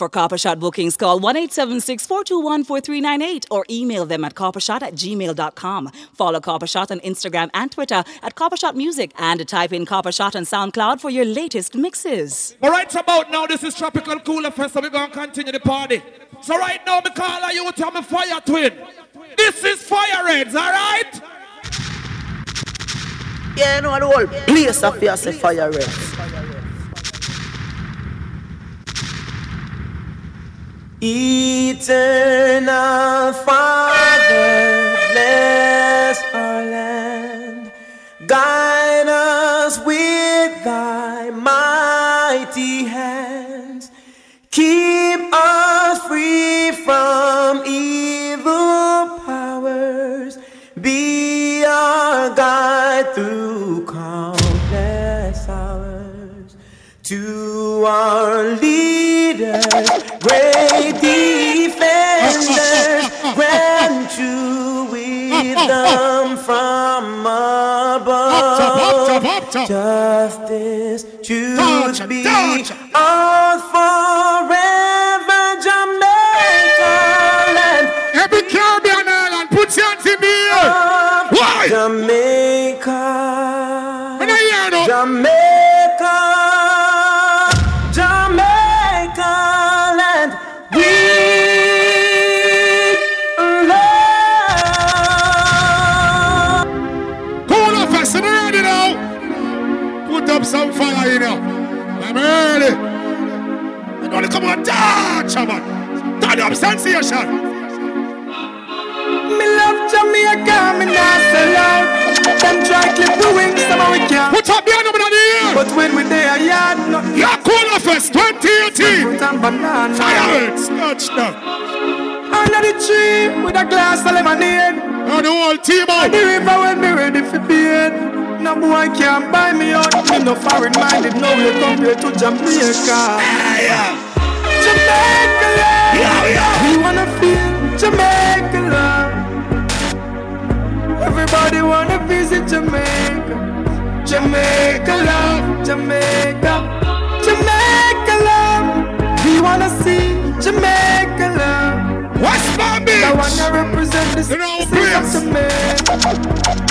For Copper Shot bookings, call 1 421 4398 or email them at coppershot at gmail.com. Follow Copper Shot on Instagram and Twitter at Coppershot Music and type in Copper Shot on SoundCloud for your latest mixes. All right, so about now, this is Tropical Cooler Fest, so we're going to continue the party. So right now, me call you to me fire twin. This is Fire Reds, all right? Yeah, no, the whole place of you say Fire Reds. Eternal Father, bless our land. Guide us with thy mighty hands. Keep us free from evil powers. Be our guide through countless hours. To our leaders, great defenders, grant you wisdom from above. Justice, truth be all forever, Jamaica land. Every Caribbean island, put your hands in the air. Why? Jamaica. Want to come on, touch, man. Turn up sensation. Me love Jamaica, me not sell out. Them try clip the wings, some we can't. Put up the hand over the air. But when we there, yard, no. Yeah, Cooler Fest 2018. Fruit and banana. Fireworks, touchdown. Under the tree with a glass of lemonade. And the whole team out. the river when me ready for bed. No boy can't buy me out. Me no foreign minded, no way compared to Jamaica. Jamaica love. We wanna feel Jamaica love. Everybody wanna visit Jamaica. Jamaica love, Jamaica, Jamaica love. We wanna see Jamaica love. West Palm The one Beach. that represent the You city of. Jamaica.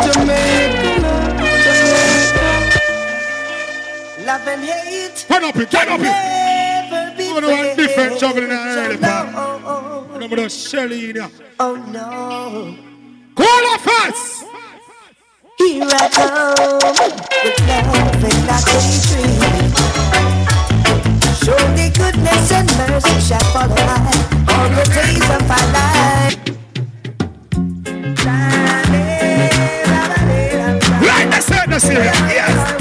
Jamaica love, Jamaica. Love and hate. Turn up it, turn up it. Never be I'm gonna run different juggling in the early part. oh, oh, gonna Shelly in here. oh no. Cooler Fest. Here I come with love and not hatred. Surely goodness and mercy shall follow my all the days of my life. Right, that's it, that's it. Yes.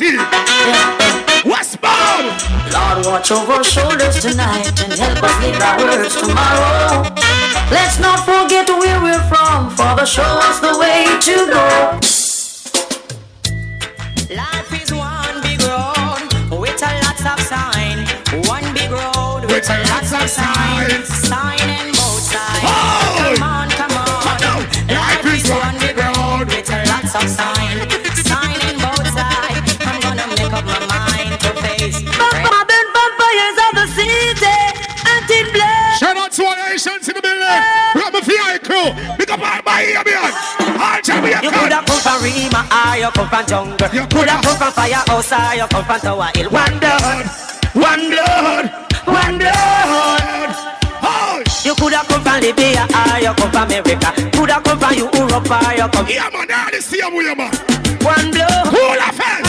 The. Westbound. Lord, watch over our shoulders tonight and help us live our words tomorrow. Let's not forget where we're from. Father, show us the way to go. Life is one big road with a lots of sign. One big road with a lots of sign. Sign You coulda come from Rema or you come from jungle. You coulda come from firehouse or you come from Tower Hill. One blood, One blood. one blood. Oh, You coulda come from Libya or you come from America. Coulda come from Europe or you come yeah, man. Now this same way, man. one blood, Cooler one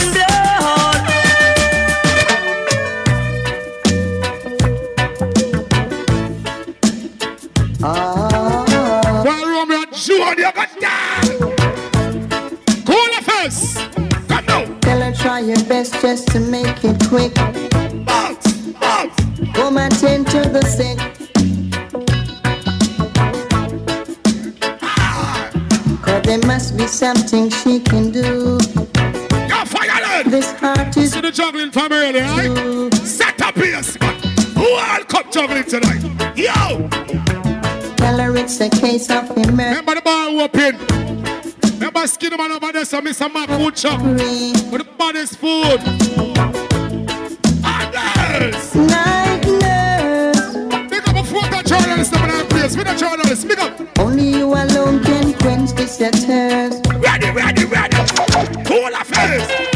try your best just to make it quick. Woman, tend to the sick. Cause there must be something she can do. This heart is. in the juggling from earlier, right? Set up here, World Cup juggling tonight. Yo! Tell her it's a case of emergency. Remember the bar open. Remember skinny man over there, so Mr. Matt food shop. The baddest food. Others! Only you alone can quench this thirst. Ready, ready, ready. All of.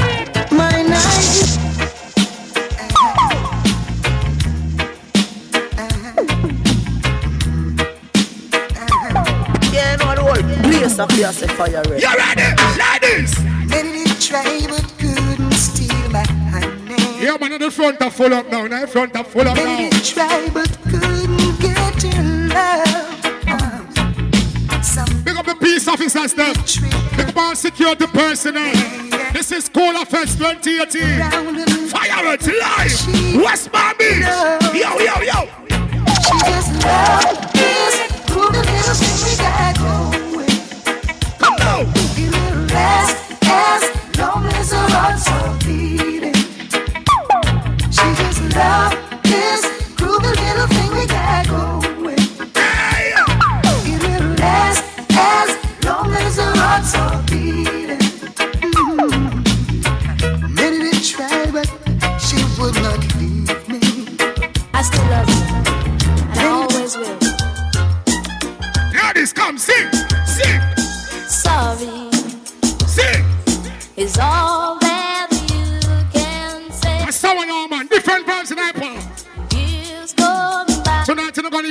this fierce fire red. You ready, ladies? They did try but couldn't steal my honey. Yeah, man, in the front are full up now. Now the front are full up they now. They did try but couldn't get your love. Uh, some up the peace officers, them. Big man, security personnel. Yeah. This is Cooler Fest 2018. Fire it live. West Palm Beach. Yo, yo, yo. She just love as she just loves.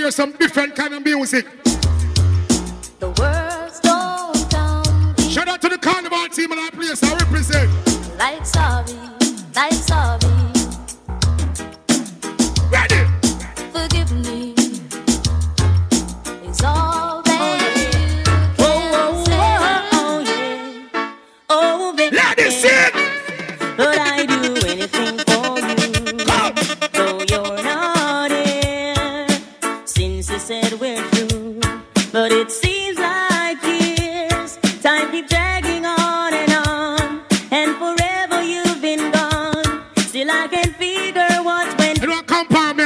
hear some different kind of music. The words. Shout out to the carnival team and I place I represent. Like sorry.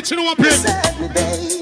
kitchen open.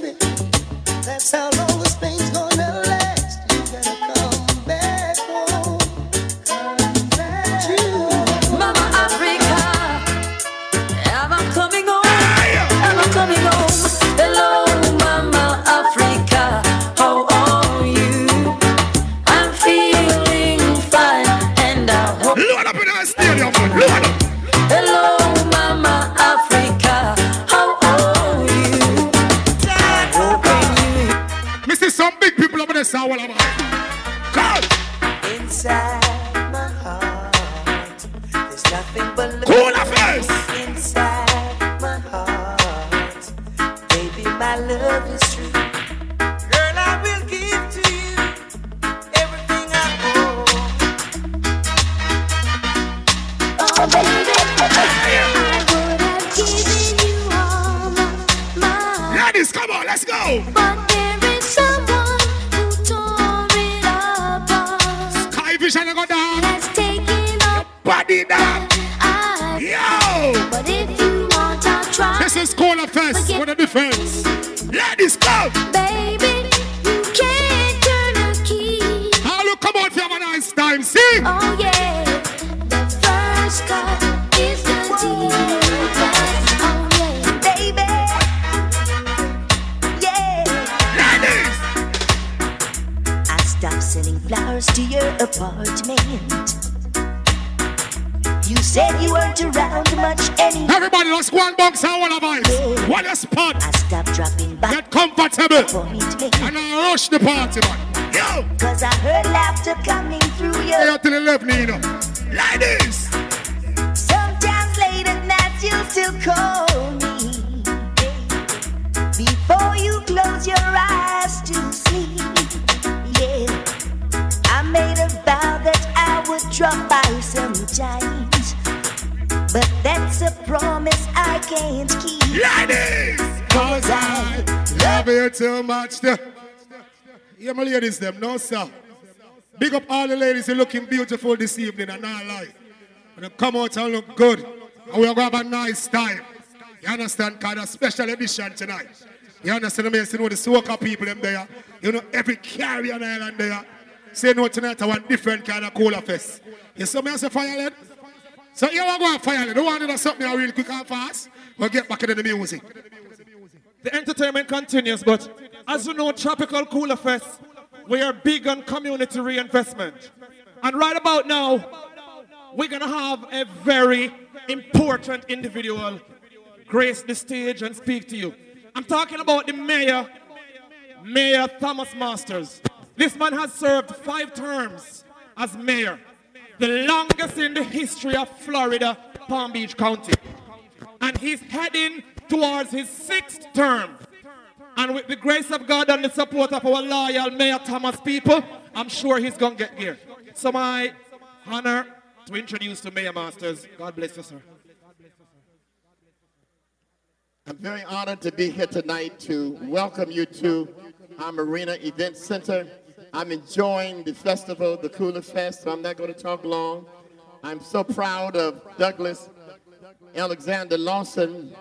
Ladies, them, no, sir. Big up all the ladies who looking beautiful this evening and not lie. And come out and look good. And we're going to have a nice time. You understand? Kind of special edition tonight. You understand? I you know the soca people them there. You know every Caribbean island there. Say no tonight I want different kind of Cooler Fest. You saw me as a fire lead? So you want to go fire. Don't want to do something real quick and fast. We'll get back into the music. The entertainment continues, but as you know, Tropical Cooler Fest, we are big on community reinvestment. And right about now, we're going to have a very important individual grace the stage and speak to you. I'm talking about the mayor, Mayor Thomas Masters. This man has served five terms as mayor, the longest in the history of Florida, Palm Beach County. And he's heading towards his sixth term. And with the grace of God and the support of our loyal Mayor Thomas people, I'm sure he's going to get here. So my honor to introduce to Mayor Masters. God bless you, sir. I'm very honored to be here tonight to welcome you to our Marina Event Center. I'm enjoying the festival, the Cooler Fest, so I'm not going to talk long. I'm so proud of Douglas Alexander Lawson.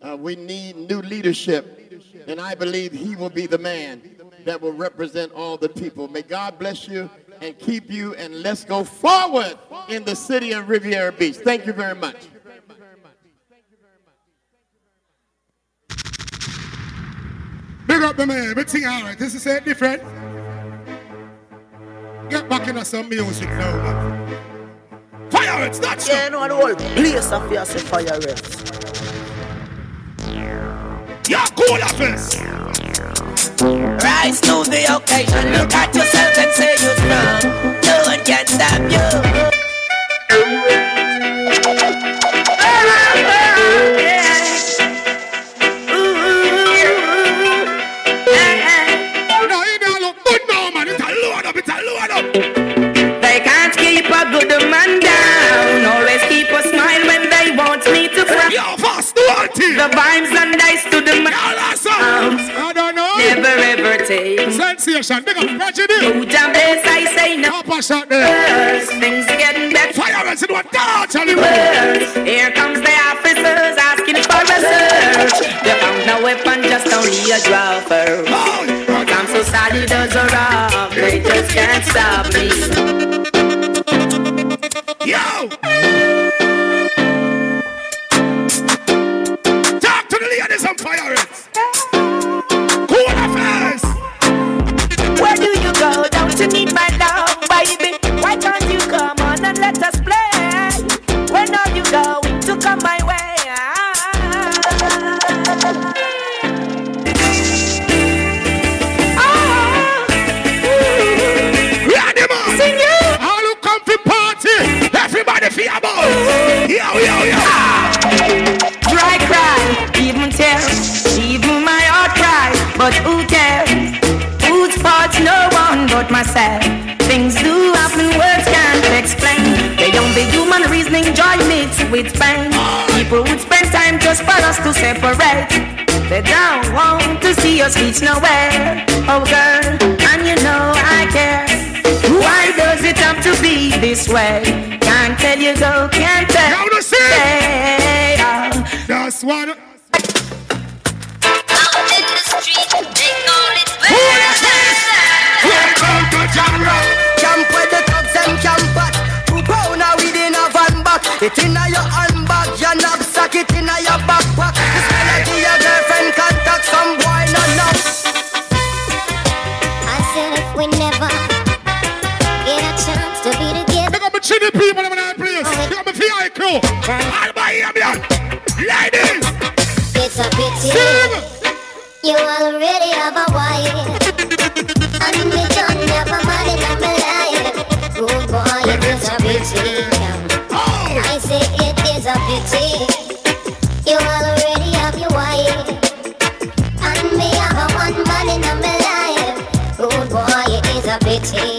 Uh, we need new leadership, and I believe he will be the man that will represent all the people. May God bless you and keep you, and let's go forward in the city of Riviera Beach. Thank you very much. Big up the man, but sing all right. This is it different. Get back into some music now, man. Fire it, not Yeah, no, the whole place of yours is fire it. Yeah, cool. Rise to the occasion, look at yourself and say you're strong. No one can stop you. No, you don't look good now, man. It's a load up, it's a load up. They can't keep a good man down. Always keep a smile when they want me to frown. Yo, fast, do. The vibes to the man. Um, I don't know. Never ever take. Sensation, big up, prejudice. Put a place, I say no. Up a shot there. Things are getting better. Fire it, it was dark, tell you. Here comes the officers asking for a search. They found no weapon, just only a dropper. But oh. I'm so sad it does a rob. They just can't stop me. Yo! To the ladies fire it. Cool affairs. Where do you go? Don't you need my love, baby? Why can't you come on and let us play? When are you going to come my way? Ready, man. Sing it. All who come to party. Everybody feel about. Yo, yo, yo. Cry, even my heart cry. But who cares? Who's fault's no one but myself. Things do happen, words can't explain. They don't be human reasoning, joy mixed with pain. People would spend time just for us to separate. They don't want to see us reach nowhere. Oh girl, and you know I care. Why does it have to be this way? Can't tell you go, can't tell. Now to see. Say, oh. Just one. It inna your handbag, your knapsack It inna your backpack This gonna your girlfriend contact Some boy not knock I said if we never get a chance to be together. Big up the chinny people in that place. Big up the VI crew. All my Amian. Ladies. It's a pity Sing. you already have a wife. And me don't never mind it, I'm a liar pity.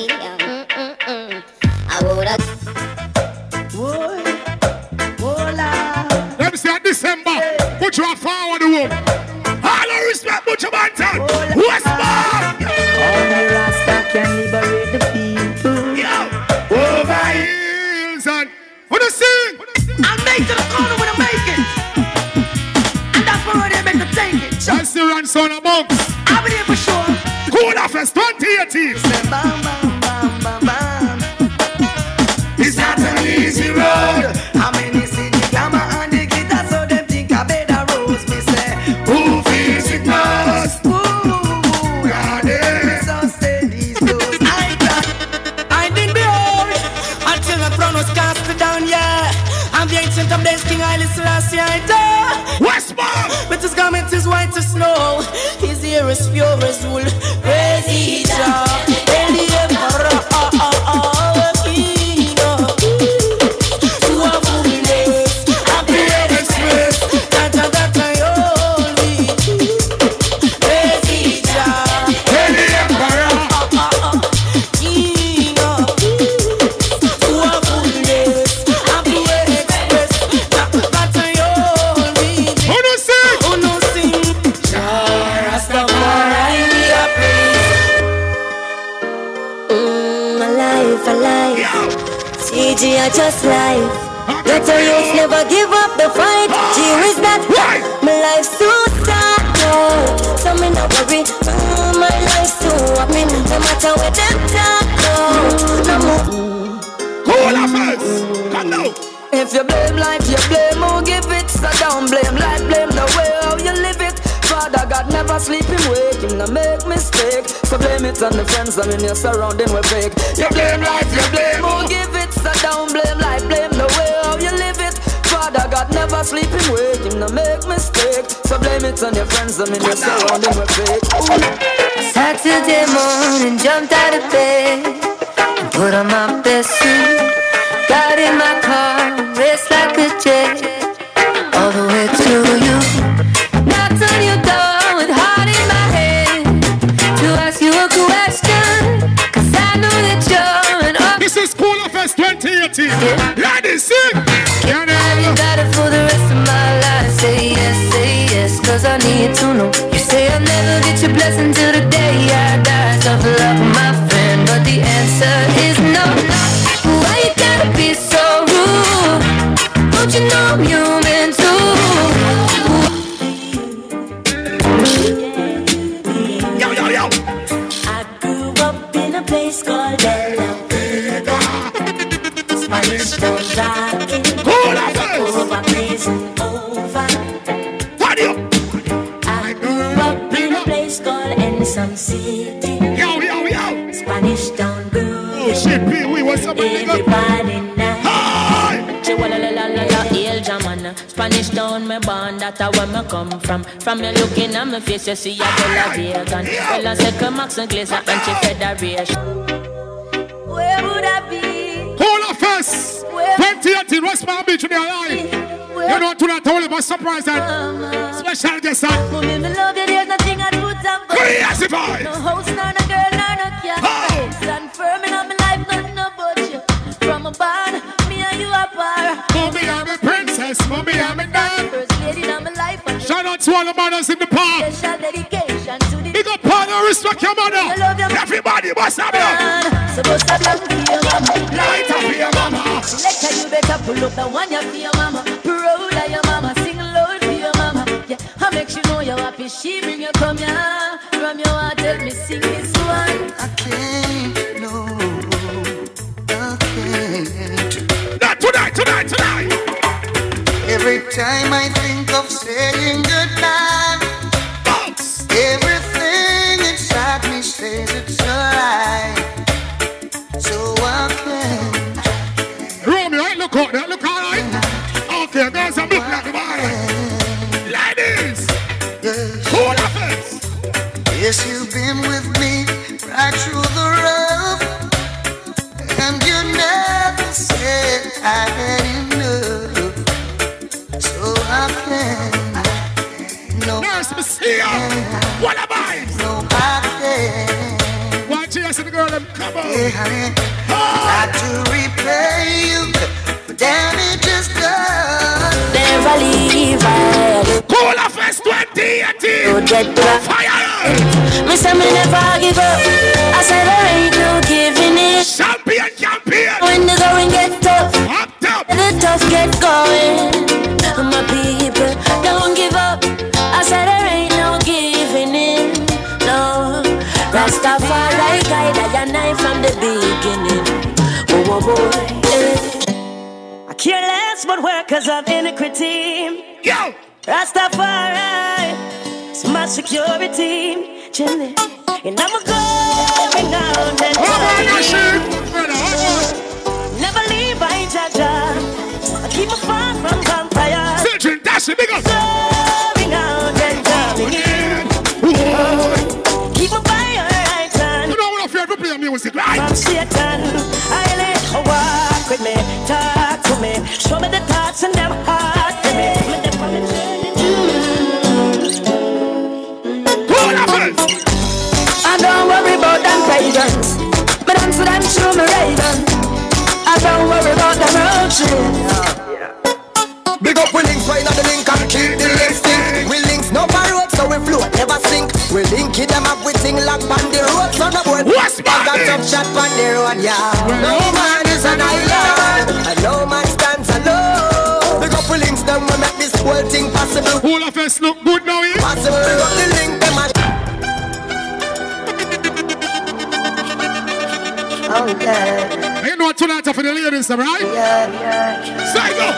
face, you see a Bella Vegan. Bella Max and Glazer Anti-Federation. Where would I be? Hold up first. 2018 West Palm Beach in the alive. You know, to that whole of a surprise and Mama. special guest. I love you, there's nothing I do to Crucify! No host, not a girl, not a cat. Oh! Stand firm in my life, nothing about you. From a barn, me and you are par. Mommy, I'm a princess, mommy, that's why the manners in the park. Big up partner, respect your mother. Everybody must up you. Supposed to be your mama. Light up your mama. Later you better pull up the one you for your mama. Proud of your mama. Sing loud for your mama. Yeah, I make you know you're happy. She bring you come here. From your heart, tell me sing this one. I can't, no, I can't. Not tonight, tonight, tonight. Every time I think of saying goodbye. Not to replay you, but damage is done. Never leave I. Cool of us 2018. Fire! Mister, me never give up. I said there ain't no giving in. Champion, champion. When the going gets tough, the tough get going. My people, don't give up. Rastafari guide I and I from the beginning. Oh, oh boy. eh. I care less but workers of iniquity. Yo! Rastafari, it's my security. Chilling. And I'm going out and Never leave by Jaja. I keep my far from vampire. Children, dash it, big up. Music, right? From Satan, I let her walk with me, talk to me, show me the thoughts in them heart to me. Me them on the journey. I don't worry about them pagans. But I'm for them show me raven. I don't worry about them roaches. Big up we links right now the link and keep the links thing. We links no road so we float never sink. We link it them up with thing lock on the road so the boy. What's got tough shot on the road yeah. No man is an island and no man stands alone. Big up we links them we make this whole thing possible. All of us look good now, eh? Possible. Big up the link them and. Oh yeah. You know what tonight for the ladies, right? Yeah, yeah. Say go.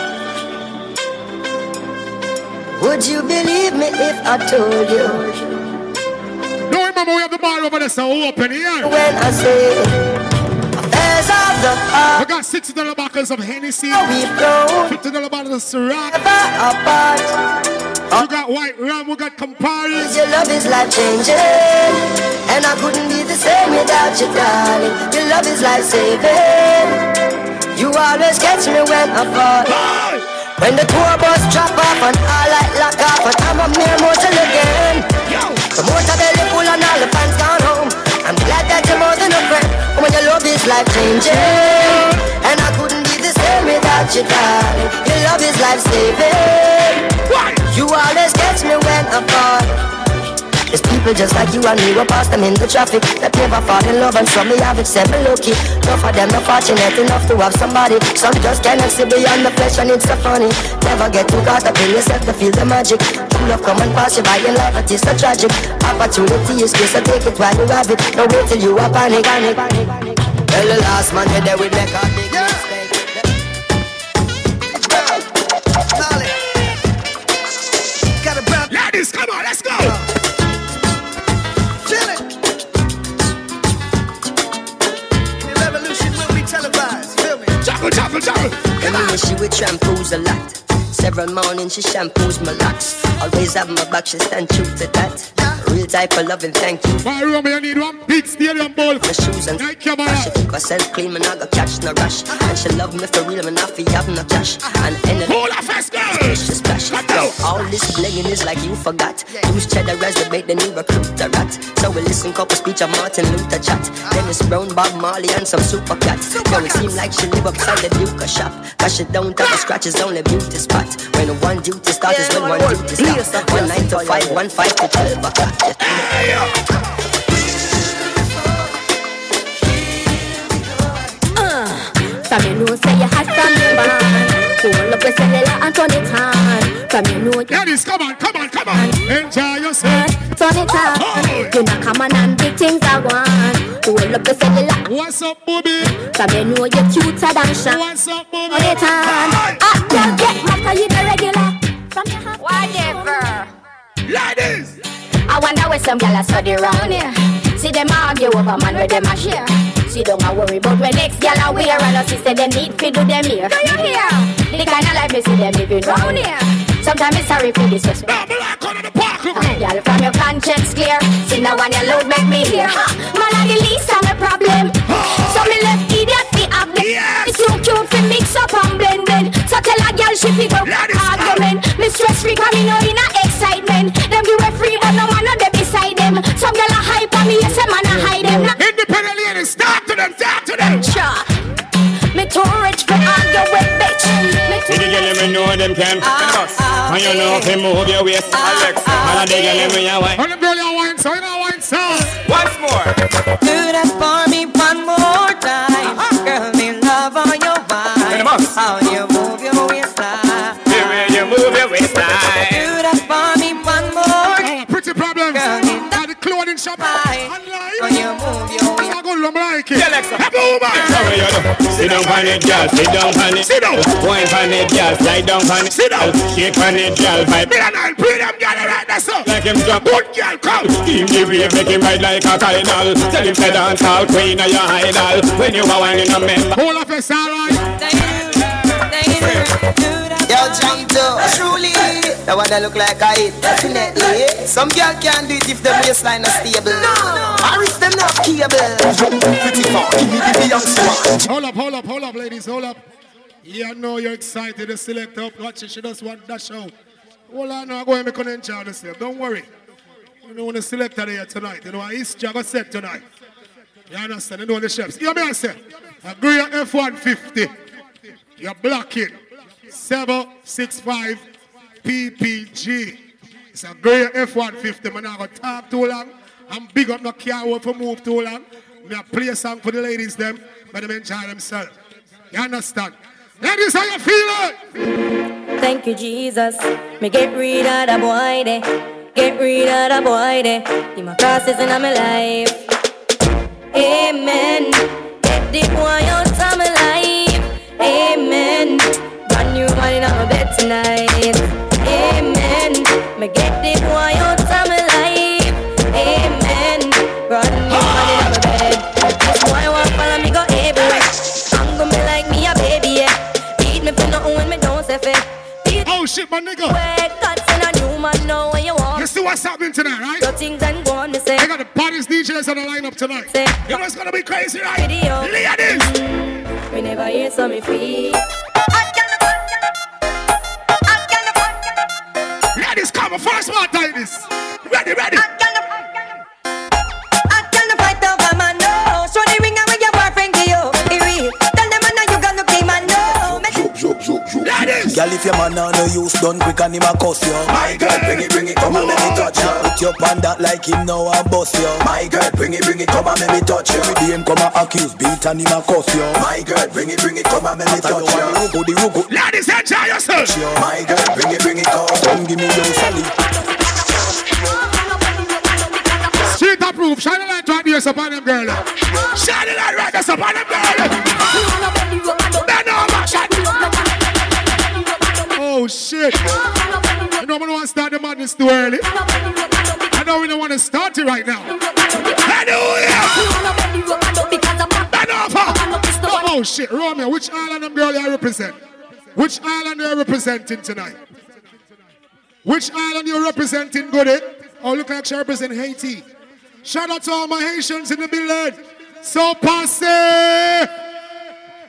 Would you believe me if I told you? No, remember we have the bar over there, so open here. When I say of the heart, We got sixty dollar bottles of Hennessy, fifty dollar bottles of Ciroc. We got white rum, we got Campari. Your love is life changing, and I couldn't be the same without you, darling. Your love is life saving. You always catch me when I fall. When the tour bus drop off and all light lock off, and I'm a mere mortal again. The motor belly full and all the fans gone home. I'm glad that you're more than a friend. Oh, when your love is life changing, and I couldn't be the same without you, darling. Your love is life saving. You always catch me when I fall. There's people just like you and me, we pass them in the traffic. That never fall in love and some me have it said me lucky. Enough of them not fortunate enough to have somebody. Some just cannot see beyond the flesh and it's so funny. Never get too caught up in yourself to feel the magic. True love come and pass you by in life, it is so tragic. Opportunity is grace, so take it while you have it. Don't wait till you are panic, panic Well the last man you there will make a big mistake. Ladies, come on, Feel me? Juggle, juggle, juggle. And me she with shampoos a lot. Several mornings she shampoos my locks. Always have my back, she stand true to that. Real type of loving, thank you. My room, you need one big stadium ball. My shoes and you, man. She keep herself clean, man, I go catch no rush. And she love me for real, man, I feel have no cash. And any Hold up, fast girl. she splash. Yo, all this blinging is like you forgot. Use cheddar as the bait, the new recruit a rat. So we listen couple speech of Martin Luther chat. Dennis Brown, Bob Marley, and some super cats. Yo, it seem like she live upside the Duke shop. Cause she don't have a scratch, it's only beauty spot. When one duty start is when one duty stop. One nine to five, one five to twelve o'clock. Uh, from you know say you hot from your band Hold up your cellular and turn it on From you know Ladies, come on, come on, come on. Enjoy yourself. Turn it on You know come on and big things are one Hold up your cellular What's up, booby? From you know you're cuter than Shan What's up, booby? Turn it on Ah, girl, get mad cause you the regular From your heart Whatever. Ladies! I wonder where some gyal a study round here. See them argue over man where them a share. See don't a worry about when next gyal a wear and us say them need fi do them here. Do you hear? The kind of life me see them living round here. Sometimes it's sorry for disrespect. Gyal from your conscience clear. See now when your load make me hear. Ha, man a the least of my problem. So me left idiot fi have me. It's too cute fi mix up and blend blend. So tell a gyal she fi go argument. Me stress free 'cause me know in a excitement. Independent ladies, talk to them, talk to them. Sure. Me too rich for argue with bitch. Me too With the girl, you you know them can. Ah, ah, and you know if you move your waist, Alex. Ah, and I dig them when you wine. All the girl you wine, so you know wine, so. Once more. Do that for me one more time. Uh-huh. Girl, me love on your wine. How you move your waistline. The way you move your waistline. Do that for me one more time. Pretty problems. Girl, me At the clothing shop. How Alexa. Happy woman. So what you do? Sit down on it, girl. Sit down on it. Sit down. Wine on it, girl. Slide down on it. Sit down. Shake on it, girl. Vibe. Me and I'll bring them girl right that's up. Like him jump. Good girl, come. Steam the wave, make him ride like a cardinal. Tell him say dance all queen of your idol. When you are whining a member. Hold up, it's alright. Yo, jump to truly. The one that look like I eat, definitely. Some girl can't do it if the waistline is stable. No, Paris them not cable. Pretty far, give me the Beyonce one. Hold up, hold up, hold up, ladies, hold up. Yeah, I know you're excited to select up. Watch it, she just want that show. Hold on, now, go and make an enjoy yourself. Don't worry. You know when the selector there tonight. You know, history I got set tonight. You understand? You know the chefs. You know what I say? Agree on F-150. You're blocking. 765 PPG. It's a great F-150. Man, I got talk too long. I'm big up not car work for move too long. Me I play a song for the ladies them, but them enjoy themselves. You understand? That is how you feeling? Thank you, Jesus. Me get rid of the boy there. Get rid of the boy there. He my crosses in my life. Amen. Get the boy out. Amen. Brand new one in my bed tonight. Amen. Me get the boy out of my life. Amen. Brand new one in my bed. This boy want follow me go everywhere. Angle me like me a baby, yeah. Beat me for nothing when me don't say fair. Oh shit, my nigga. Wait, what's happening tonight, right? Your things and go on, me say. I got the baddest DJs on the lineup tonight. Say. You know it's gonna be crazy, right? Video. Ladies! We never hear so me free. Ladies, come on, first one, this. Ready, ready. Ladies! Girl, if your man on the use done quick and him a cuss you. My girl, bring it, bring it, come and let me touch you. Put your pan that like him now a bust you. My girl, bring it, bring it, come and let me touch you. Every day him come a accuse, beat and him a cuss you. My girl, bring it, bring it, come and let me touch you. Rugo, the rugo. Ladies, enjoy yourself. My girl, bring it, bring it, come. Come give me your solid. Street approved. Shine the light right there, so upon them, girl. Shine the light right there, so upon them, girl. Oh, shit. You know, I don't want to start the madness too early. I know we don't want to start it right now. Hallelujah. Oh, shit. Romeo, which island them girl you represent? Which island are you representing tonight? Which island you representing, Goody? Oh, look like she represent Haiti. Shout out to all my Haitians in the building. So passe.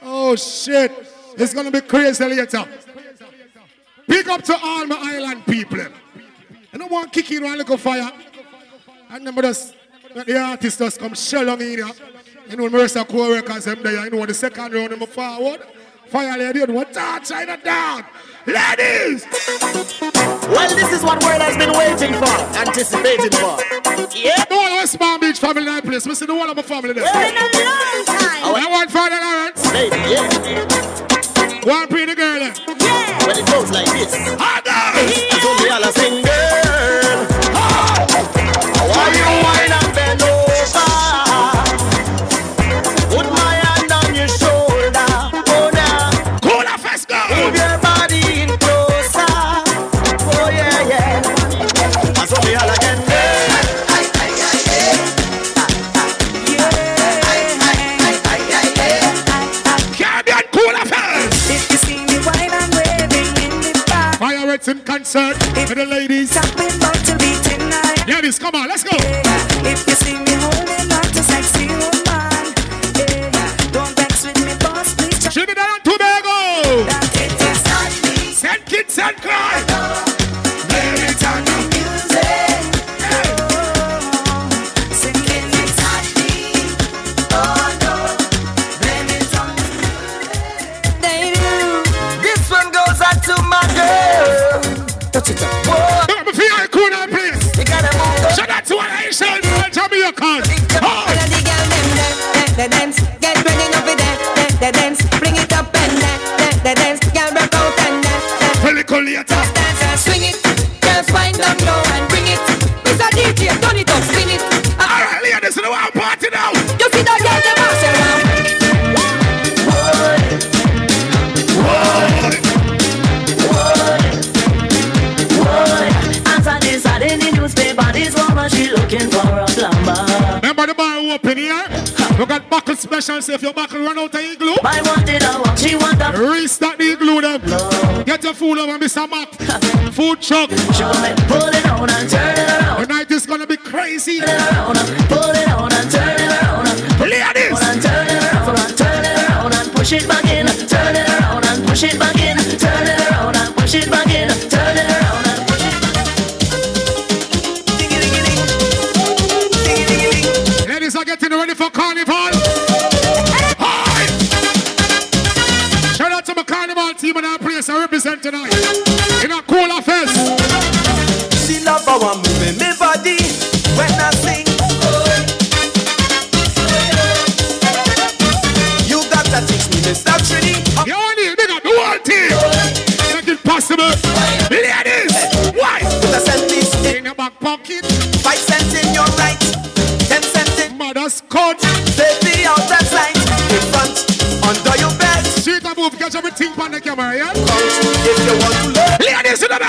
Oh shit. It's gonna be crazy later. Big up to all my island people. I don't want kicking one little fire. And then just let the artists just come shell on in here. You know, Mercer co-workers them there. You know, the second round them forward. Fire lady, you know what? China down. Ladies! Well, this is what world has been waiting for, anticipating for. Yeah. The whole of West Palm Beach family in that place. We see the whole of my family there. It's been a long time. I want Father Lawrence. Baby, yeah. One pretty girl. Yeah. Well, it goes like this. It's only all a sing in concert for the ladies. Stopping back to be tonight. Ladies, come on, let's go. If you see me holding on to sexy woman, yeah, don't vex with me, boss, please. Trinidad and Tobago. that it is not me. Send kids and cry. Special say if your back run out of igloo. My one did I want, she want a Restart the igloo them. No. Get your food over, Mr. Mac. food truck. Show me. Pull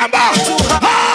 about.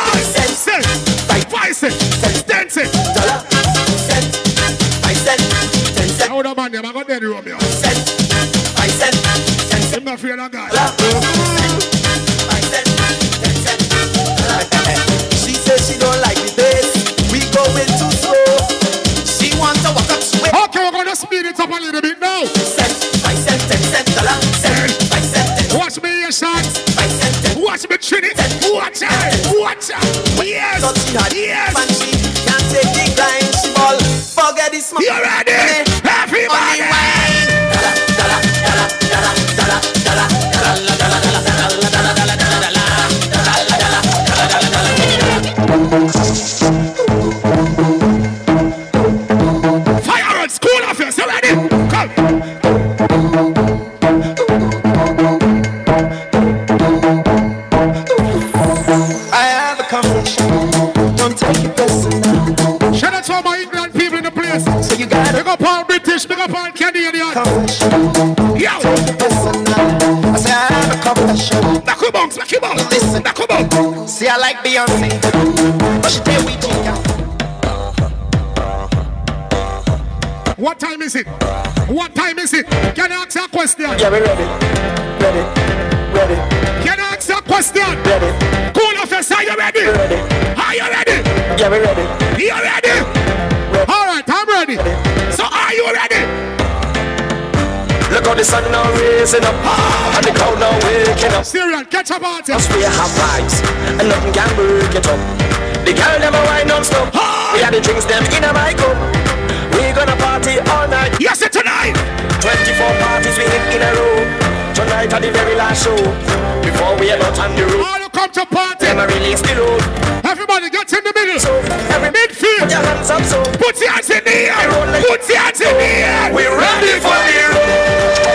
dancing up And the crowd now waking up. Serial, catch up party Us we have vibes And nothing can break it up. The girl them a wine non-stop. We had the drinks them in a my cup We gonna party all night. Yes, it's tonight? 24 parties we hit in a row. Tonight at the very last show. Before we are not on the road. All who come to party. Never release the road Everybody get in the middle. So every midfield. Put your hands up so. Put your hands in the air. Put your hands in the air. We're ready for the road.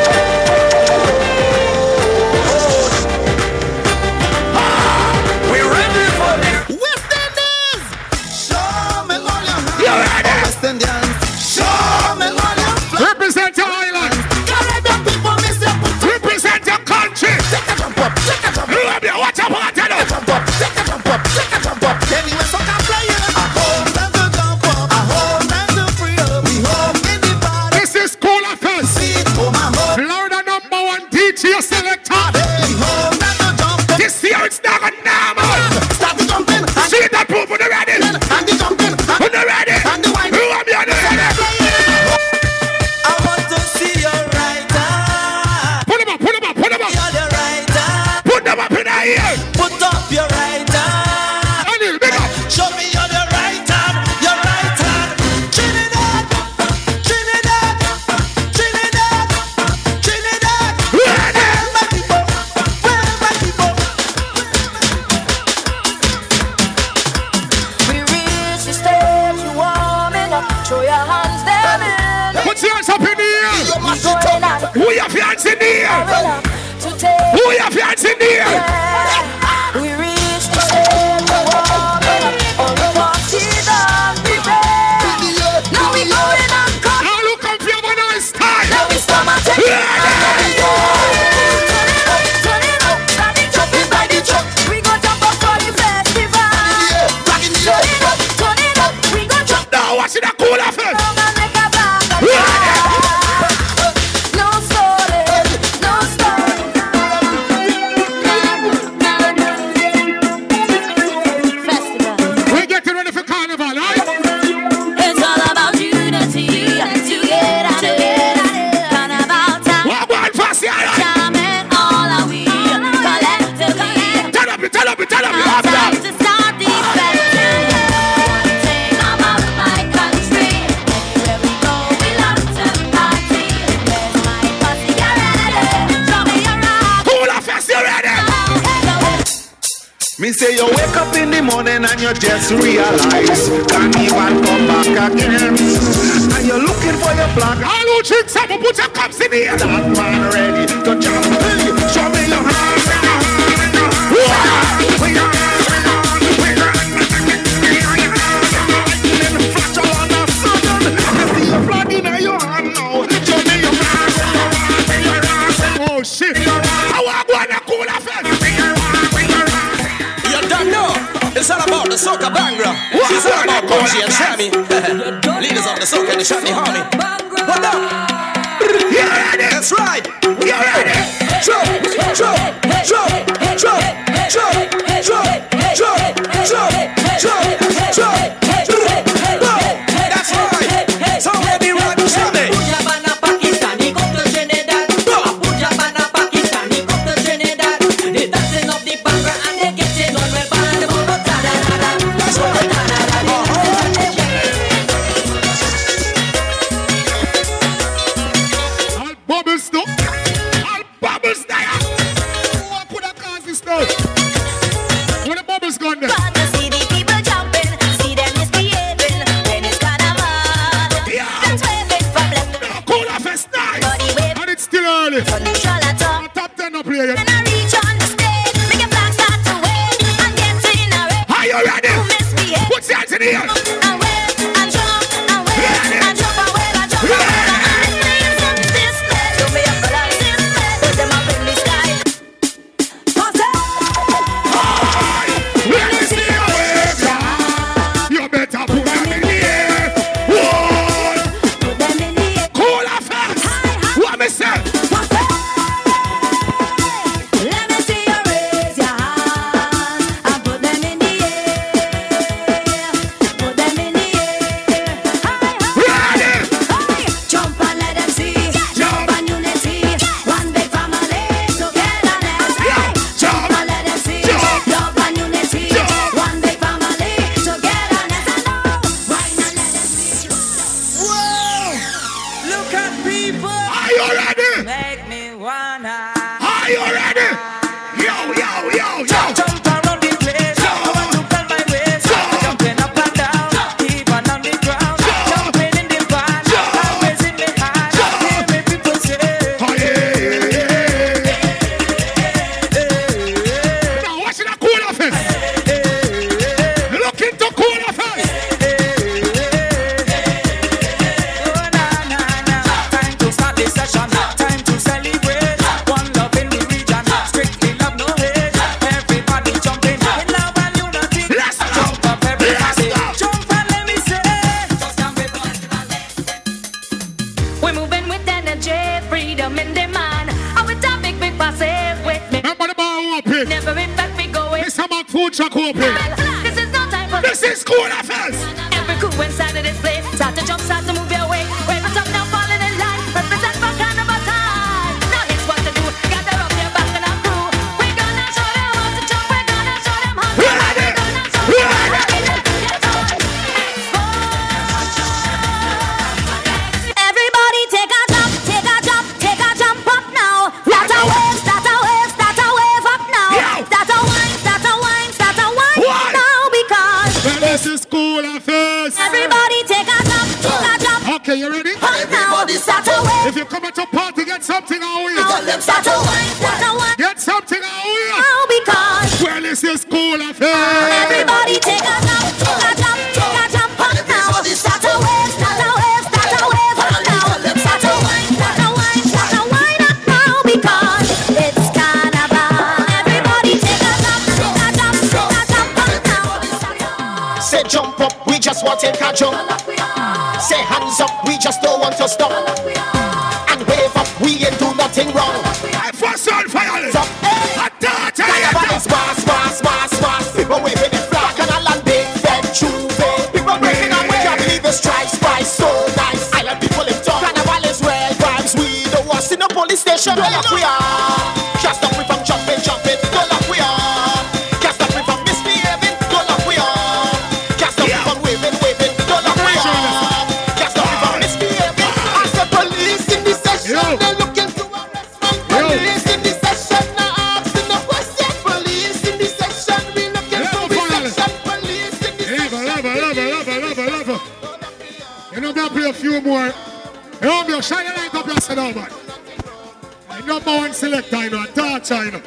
Yourself, now, man. The number one selector, you know, torture, you know.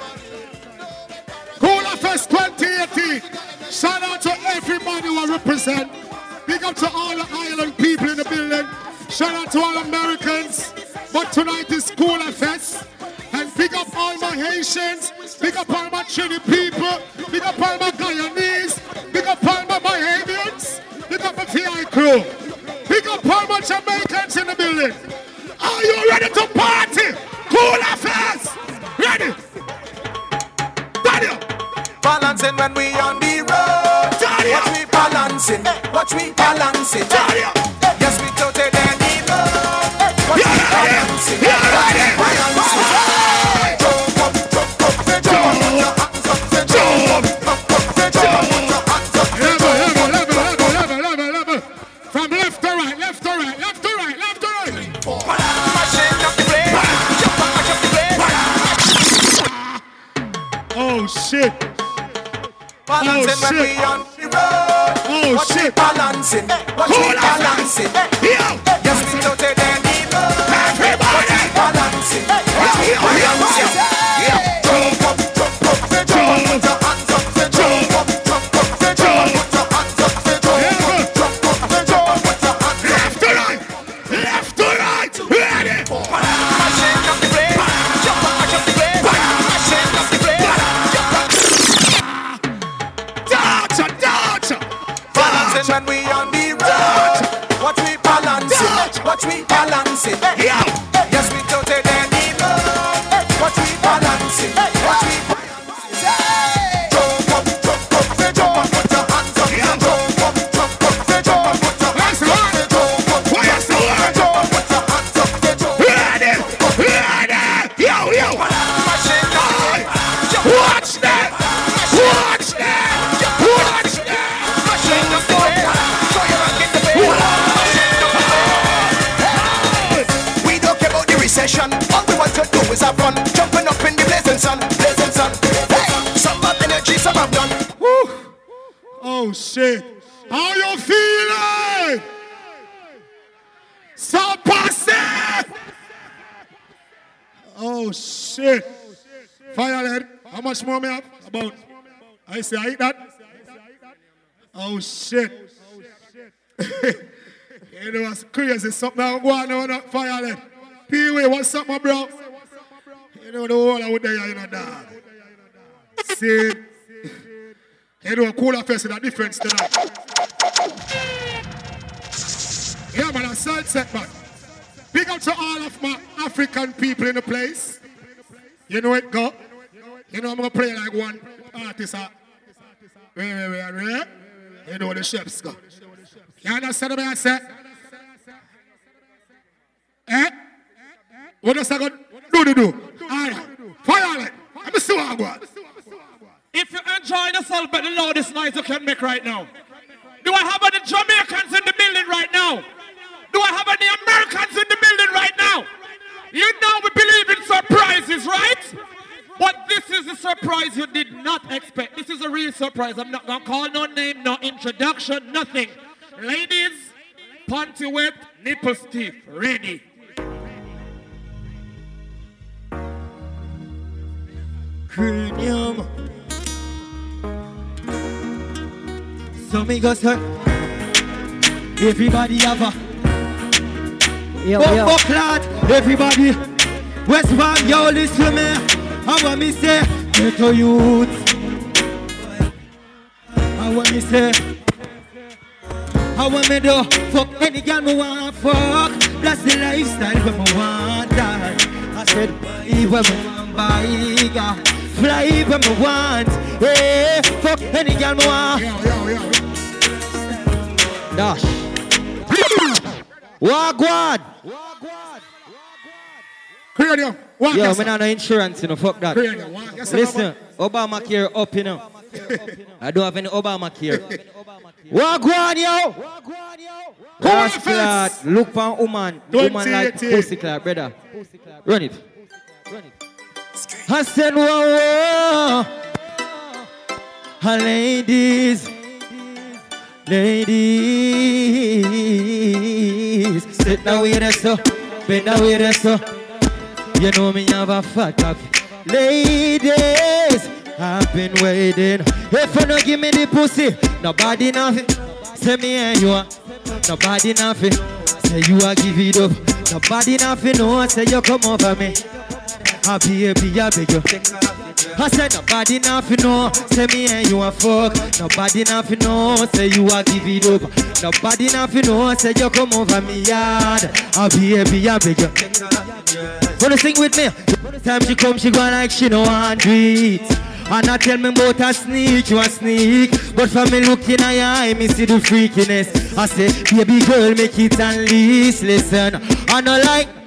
Cooler Fest 2018. Shout out to everybody who represent. Shit. you know what's crazy? Something I'm going on up firehead. Pee Wee, what's up, my bro? You know the whole out there, you know, dog. See, you know, a cooler fest is a difference tonight. Yeah, man, a side set, man. Big up to all of my African people in the place. You know it, go. You know I'm gonna play like one artist. Wait, wait, wait, wait. You know the chefs go. You understand what I say? Eh? What does I go do to do? All right. Fire it. Let me see what got. If you enjoy yourself but the loudest noise you can make right now. Do I have any Jamaicans in the building right now? Do I have any Americans in the building right now? You know we believe in surprises, right? But this is a surprise you did not expect. This is a real surprise. I'm not gonna call no name, no introduction, nothing. Ladies, panty wet, nipple stiff, ready. cranium. So me go sir. Everybody have a Yo, Bumbo yo. clot. Everybody. West Palm, yo, listen to me. I want me say, get to youth. I want me say. I want me do fuck any girl me want fuck. That's the lifestyle when me want that. I said buy when me want buy, girl. fly when me want. Hey, eh? fuck any girl me want. Dash. Wagwan. Cranium. Walk Yo, yourself. me not no insurance, you know, fuck that. Walk yourself. Listen, Obamacare up, you know. I don't have any Obamacare. Wagwan, yo! Last clot, look for a woman. Woman like pussy clot, brother. Run it. I said, whoa, whoa. Ladies, Ladies, sit down with us, so, bend down with us, so. You know me have a fat coffee. Ladies, I've been waiting. If you no give me the pussy, nobody nothing. Say me and you are. Nobody nothing. Say you are give it up. Nobody nothing. No, say you come over me. I baby, I beg you. I said nobody nothing know, say me and you a fuck. Nobody nothing know, say you a give it up. Nobody nothing know, say you come over me yard. I baby, I beg you. Wanna sing with me? Time she come, she go like she no want it. And I tell me about a sneak, you a sneak. But from me looking at your eye, me see the freakiness. I say, baby girl, make it at least listen. I no like.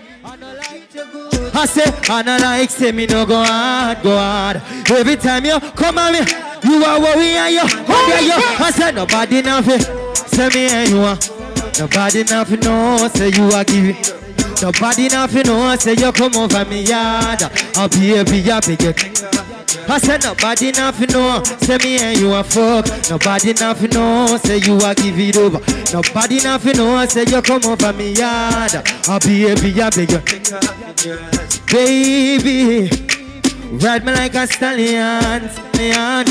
I say, I no like, say me no go hard, go hard. Every time you come at me, you are worry and you, here, you. I say, nobody nothing, say me and you are. Nobody nothing, no, say you are giving. Nobody nothing, no, say you come over me yard. Oh, baby, you big it. I said nobody nothing know, say me and you a fuck. Nobody nothing know, say you a give it over. Nobody nothing know, say you come over me yard. Oh baby, you big Baby, ride me like a stallion, stallion.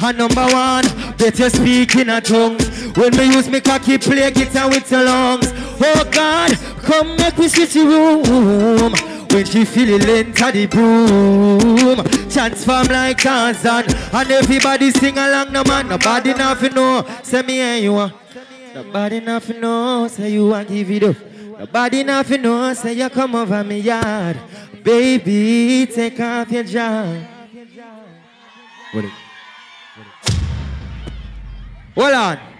And number one, better speak in a tongues. When me use me cocky play guitar with your lungs. Oh God, come make me switch the room. When she feel it enter the boom. Transform like Tarzan And everybody sing along no man Nobody nothing know. Say me and you are. Nobody nothing know Say you want give it up. Nobody nothing know Say you come over me yard. Baby take off your it? Hold on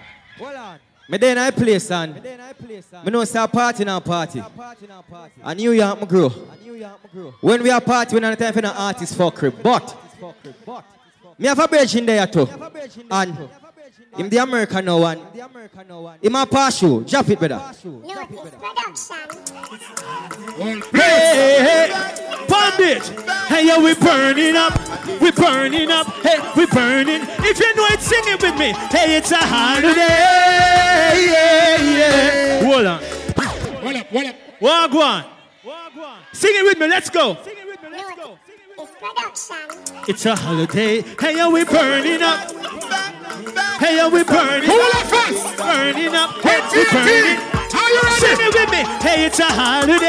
me then I play son. Me know say a party now party. And New York me grow. When we are party, we not time for no artist fuckery. But me have a bridge in there too. And him the American now one. Him a pass you. Drop it brother. Hey, hey, hey. Bandit. Hey, yo, we burning up. We burning up. Hey, we burning. If you know it, sing it with me. Hey, it's a holiday. Yeah, yeah. Hold on. What up, what up? Wagwan. Sing it with me. Let's go. It's a holiday. Hey, yo, we burning up. Hey, yo, we burning up. Burning up. Hey, we burning. Are you ready? Sing it with me. Hey, it's a holiday.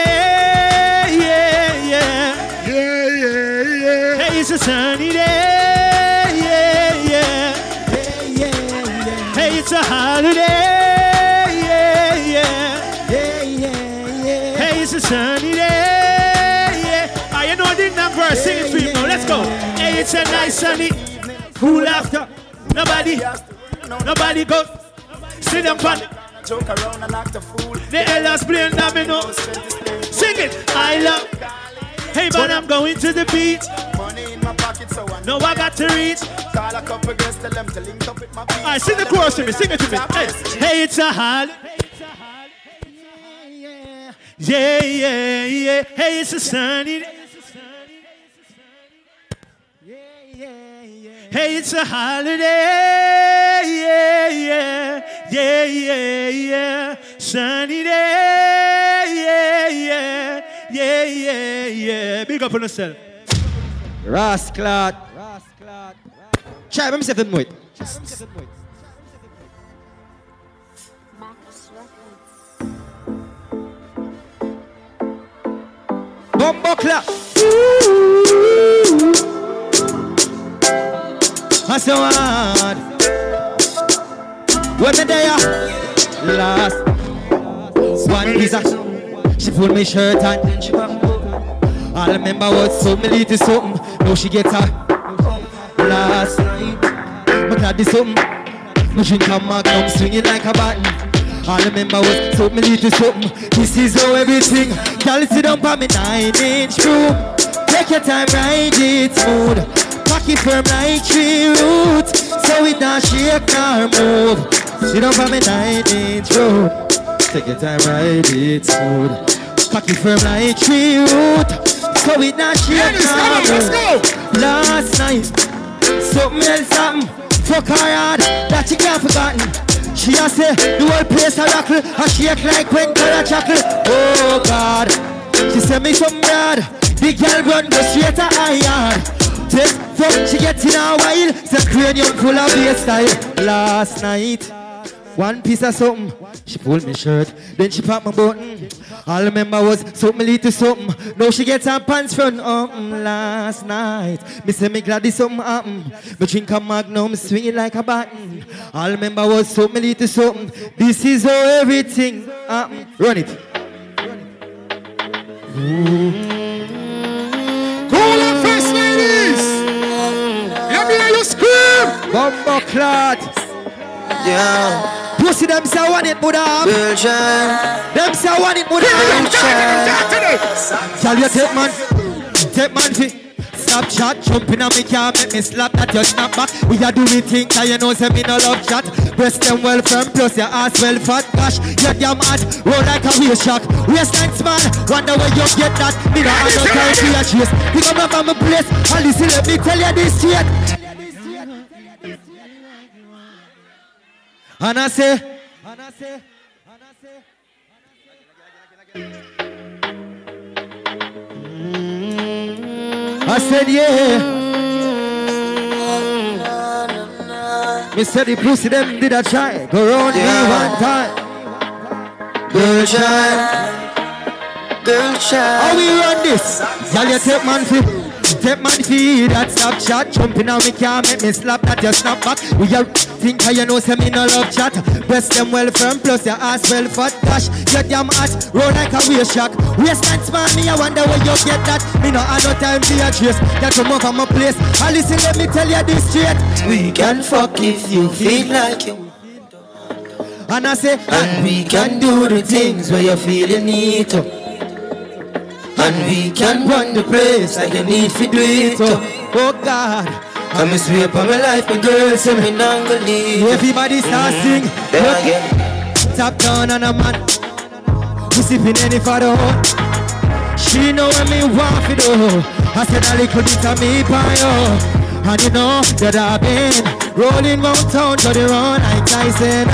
Yeah, yeah. Yeah, yeah, yeah. Hey, it's a sunny day. Yeah, yeah. Yeah, yeah, yeah. Hey, it's a holiday. You now. Let's go. Hey, it's a nice sunny. Evening. Cool after. Nobody. Nobody go. Sit down, pan. Joke around and act a fool. The elders playing domino. Sing it. I love. Hey man, I'm going to the beach. Money in my pocket, so I No, I got to reach. call a couple girls, tell them to link up with my beat. Alright, sing the chorus to me. Sing it to me. Hey, hey it's a holiday. Yeah, yeah, yeah. Hey, it's a sunny day. Hey, it's a holiday. Yeah, yeah, yeah, yeah, yeah. Sunny day. Yeah, yeah, yeah, yeah, yeah. Big up on yourself. Rasclat. Rasclat. Try, me it moit. Bumbo clap. I so hard. When me there last one visa, she pulled me shirt and then she. I remember what so me to something. Now she get her last night. Me glad this something. Me drink a magnum swinging like a button. I remember was so me little something. This is how everything. Girl sit down by me nine inch room. Take your time, ride it smooth. It firm like tree roots. So we it not shake nor move. Sit down by me nine inch room. Take your time, ride it smooth. It firm like tree root. So it not shake nor on, move. Last night, something else happened. fuck her hard, that she can't forgotten. She a say the whole place a rockle, a shake like when color chuckle. Oh God, she say me some yard. The girl run go straight to her Take fuck, she get in a while. Say cranium full of bass style. Last night. One piece of something, she pulled me shirt, then she popped my button. All I remember was something to something. Now she gets her pants from open last night. Me say me glad this something happen. Me drink a magnum, swing it like a baton. All I remember was something to something. This is how everything happen. Run it. Cool Bumbo clot. Yeah. Pussy them say want it, Buddha. Child. Them say want it, Buddha. Child. Shall you take man? Take man fi. Stop chat, jumping on me car, make me slap that your snap back. We a do me thing, cause you know say me no love chat. Breast them well firm, plus your ass well fat. Gosh, you damn mad, roll like a wheel shock. Waistline small, wonder where you get that. Me no have no time for your chase. You come up on my place, and listen, let me tell you this straight. I say, and I I said, yeah. Me said the pussy them did a try. Go round me one time. Girl child. Girl child. How we run this? Y'all you take man fi Take man fi that stop chat. Jumping on me car make me slap that. You snap back. We are think how you know say me no love chat. Breast them well firm plus your ass well fat. Gosh, you damn hot Roll like a waist shock Waistline small me I wonder where you get that. Me no have no time for your trace You come over my place. And listen let me tell you this straight. We can fuck if you feel like you And I say And we can do the things where you feel you need to And we can run the place like you need to do it. To Oh God. I'm a sweep on my life, my girl, say me not gonna leave. Everybody start mm-hmm. sing. Then again. Top down on a man. Who sipping any for the hoe She know when me want for do. I said a little bit of me by you. And you know that I've been Rolling round town to the run like Tyson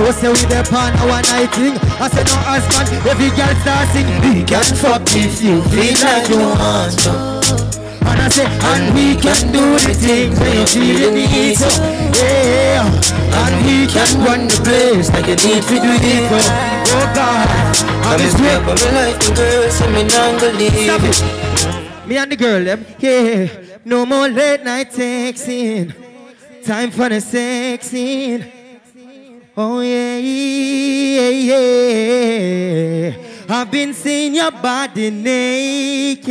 No say we the pan one night thing I said no husband Every girl start sing We can fuck if you feel like you want to And I say And we can do the things when you feel you need to Yeah And we can run the place like you need to do it Oh God I'm a sweep on my life, my girl, say me not gonna leave Stop you. it. Me and the girl, them, yeah. No more late night texting. Time for the sexing. Oh yeah, yeah, yeah. I've been seeing your body naked.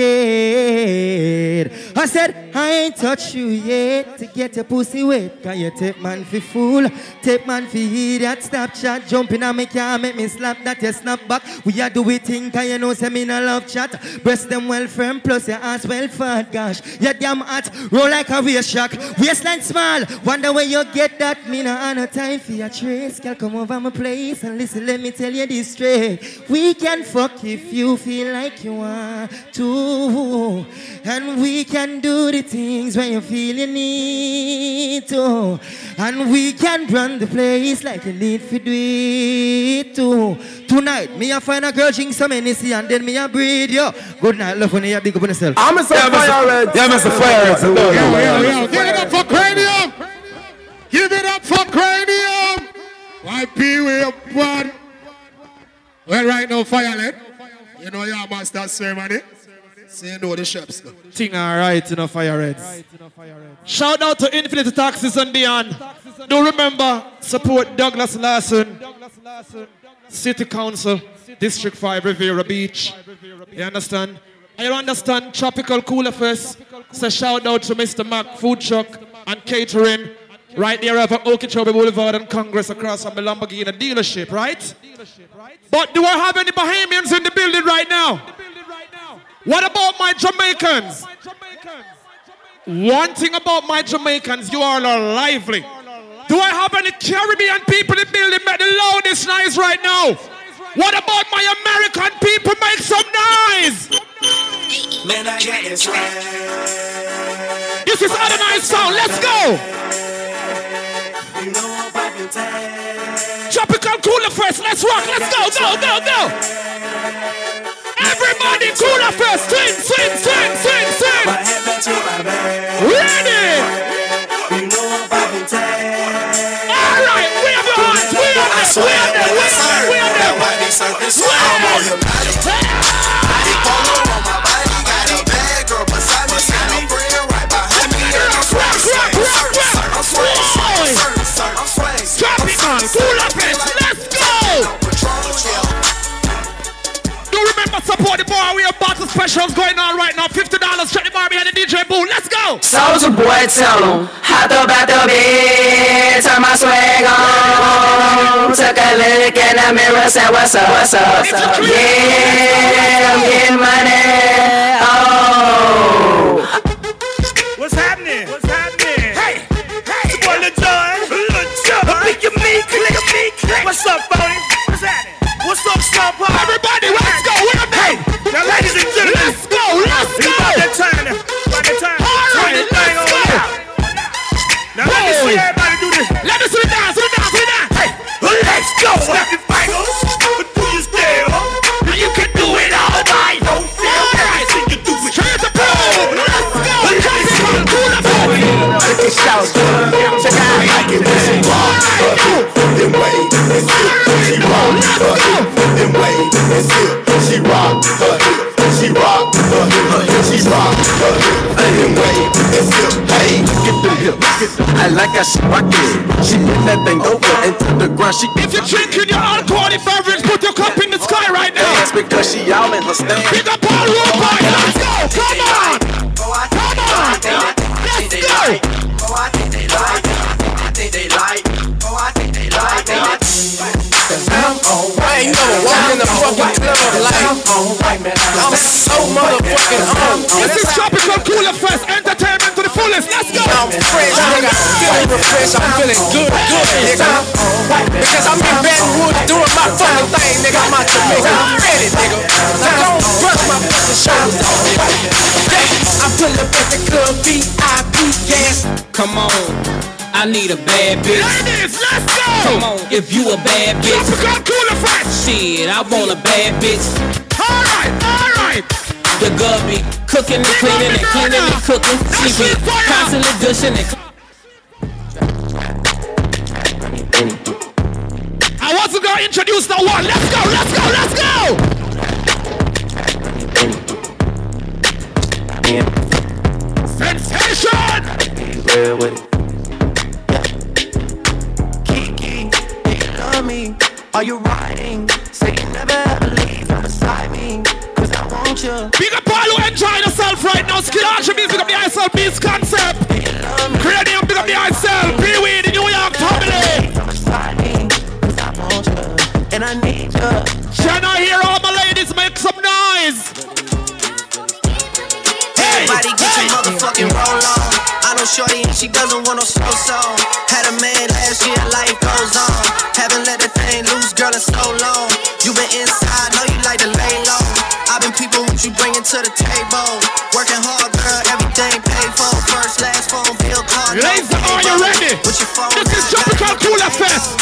I said, I ain't touched you yet to get your pussy wet. Can you take man for fool? Take man for idiot. Stop chat, jumping on me car, make me slap that you snap back. We are do we think, can you know, say me no love chat. Breast them well firm, plus your ass well fat, gosh. You damn hot, roll like a waist shock. Waistline small, wonder where you get that. Me no have no time for your trace. Girl, come over my place and listen, let me tell you this straight. We can fuck if you feel like you want to. And we can do the things when you feel you oh. need to. And we can run the place like you need to do it too. Tonight, me a find a girl drink some Hennessy and then me a breed yo. Good night, love when you big up on yourself. I'm a fire red. Yeah, Mr. Fire Red. Give it up for Cranium. Give it up for Cranium. YP, we up one. Well, right now, Fire Red. You know your master ceremony. So you know the shops. now. Thing alright, you know, Fire Reds. Shout out to Infinity Taxes and Beyond. Do remember, support Douglas Lawson, City Council, District 5, Riviera Beach. You understand? And you understand Tropical Cooler Fest. So shout out to Mr. Mac Food Truck and Catering. Right there over Okeechobee Boulevard and Congress across from the Lamborghini dealership, right? But do I have any Bahamians in the building right now? What about my Jamaicans? One thing about my Jamaicans, you all are lively. Do I have any Caribbean people in the building? Make the loudest noise right now. What about my American people? Make some noise. Man, I get this right. This is Adonai sound. Let's go. Tropical Cooler Fest. Let's rock. Let's go, go, go, go. Everybody Cooler Fest. Swing, swing, swing, swing, swing. Ready? All right, we have your hands. We have them. We have them. We have them. We have them. Tropical support the boy. We have battle specials going on right now. Fifty dollars. Check the bar behind the DJ booth. Let's go. Soldier boy, tell 'em, hop up the bed, turn my swag on. Took a look in the mirror, said, What's up, what's up? What's up? Yeah, I'm getting money. Oh. What's happening? What's happening? Hey, hey, it's boy Lil Jon. Lil Jon. Pick your meat, click a meat. What's up, Boney? What's happening? What's up, Star Everybody, let's go. Check this out. Check out. like it she rock her hip and wave and slip. She rock her hip and wave and slip. She rock. She rock her hip. She rock her hip and wave and slip. Hey, get the hip. The I like how she rock it. She hit that thing over into the ground. She If you're drinking your alcoholic beverage, put your cup in the sky right now. dance because she all in her stand. Big up all. Let's go. Come on. Right now. In the fucking club like I'm so motherfucking on. This is Tropical Cooler Fest Entertainment to the fullest. Let's go. I'm fresh, nigga. I'm feeling refreshed. I'm feeling good, good, nigga. Because I'm in Baton doing my fucking thing, nigga. I'm out Jamaica. I'm ready, nigga. Now don't brush my fucking shoulders off. I pull up at the club VIP, yes. Come on, I need a bad bitch. Ladies, let's go. Come on, if you a bad bitch. Tropical Cooler Fest. Shit, I want a bad bitch. All right. All right. The girl be cooking and cleaning and cleaning and cooking. She be constantly gushing and. I wasn't gonna introduce the one. Let's go. Let's go. Let's go. Sensation. Real me? Are you riding? Say you never ever leave from beside me. Cause I want you. Big up all who enjoying yourself right now. Skill Archer Music up the ISL Beats concept. Cranium, big up the ISL. Pee Wee, the New York family. From beside me. Cause I want you. And I need you. Can I hear all my ladies make some noise? Everybody get your motherfucking roll on. I know Shorty and she doesn't want no slow song. Had a man last year, life goes on. Haven't let the thing loose, girl, in so long. You been inside, know you like to lay low. I've been people what you bringing to the table. Working hard, girl, everything paid for. First, last phone bill, car. no Ladies, are you ready? With your phone This is Tropical Cooler Fest.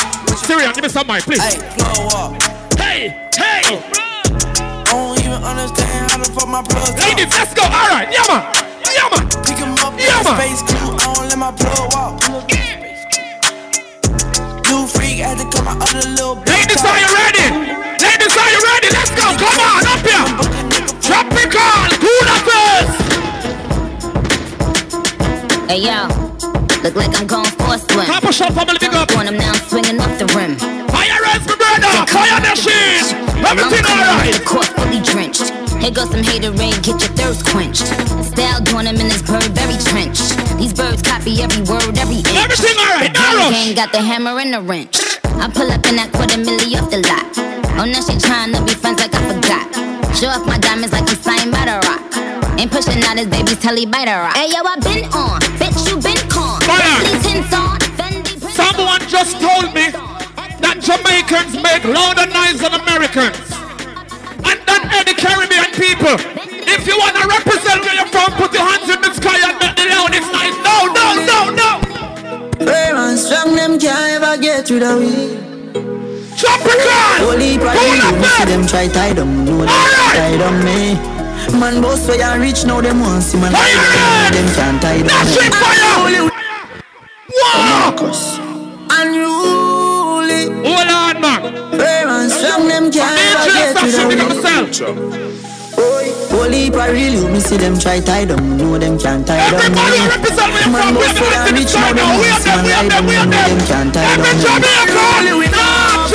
Syrian, give me some mic, please. Hey, blow up. Hey, hey. I don't even understand how the my plug Ladies, let's go. All right, yeah, man. Yeah, man. Pick him up, Yeah, man. space crew, I don't let my plug walk. New freak had to come out of the little bitch. Ladies, are you ready? Ladies, are you ready? Let's go. Come on, up here. Tropical Cooler Fest. Hey yo, look like I'm going for a swim. Copper shot family, big up. Going, I'm now swinging off the rim. Fire Red, my brother. Fire machine. Everything all right. The court fully drenched. Here goes some hater haterade, get your thirst quenched. Style join him in this bird very trench. These birds copy every word, every inch. Everything all right, The no gang rush. gang got the hammer and the wrench. I pull up in that quarter milli off the lot. Oh, now she trying to be friends like I forgot. Show off my diamonds like I'm signed by the rock. Ain't pushing out his baby's telly by the rock. Hey yo, I been on, bitch you been con. Fire. Bentley tints on, Fendi Someone just told me that Jamaicans make louder noise than Americans. And then any Caribbean people. If you wanna represent where you're from, put your hands in the sky and make the loudest noise. No, no, no, no. Very strong them can't ever get rid of we. Tropical! Holy party, me see them try tie them, know them tie them me. Man boss way and rich now them want see man lie them, them can't tie them. That's it, Marcus. Unruly. Hold on, man. And strong, them can't ever get rid of me. Holy party, me see them try tie them, know them can't tie them. Everybody represent me from way and rich now them want see man lie them, know them can't tie them. Jamaica! we know.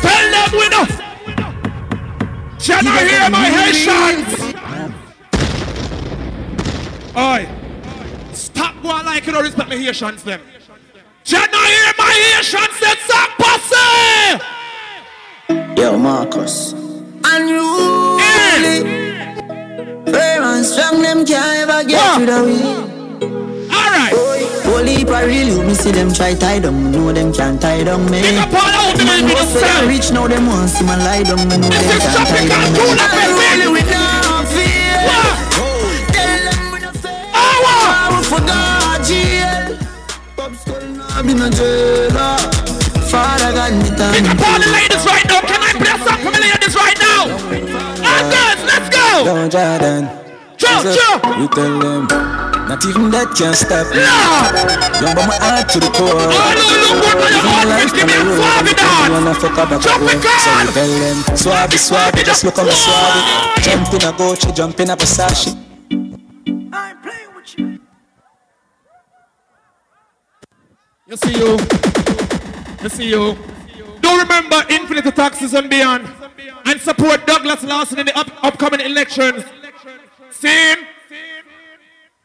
Tell them we know. Shall I hear my Haitians? Oi. Stop going like it or respect my Haitians them. I hear my Haitians them? Stop pussy! Yo, Marcus. Unruly. Fair and strong, them can't ever get rid of we. Alright. Holy party, me see them try tie them, know them can't tie them me. Pick up all out the Man way themselves. and rich now them want see man lie down, me know them is can't tie tropical them. tuna, baby. Unruly we not skull nah be no jailer. Father God me thank Pick up all the ladies right now. Can I play a song for my ladies right now? All girls, let's go. Down Jordan. Joe, Joe. You tell them. Not even that can stop me. Young but my heart to the core. Oh, look, look what my heart is. Give me a swabby dance. Wanna fuck up a couple. So you tell them. Swabby, swabby, just look on me swabby. Jump in a Gucci, jump in a Versace. You see you. You see you. Do remember Infinity Taxes and Beyond. And support Douglas Lawson in the up- upcoming elections. See him?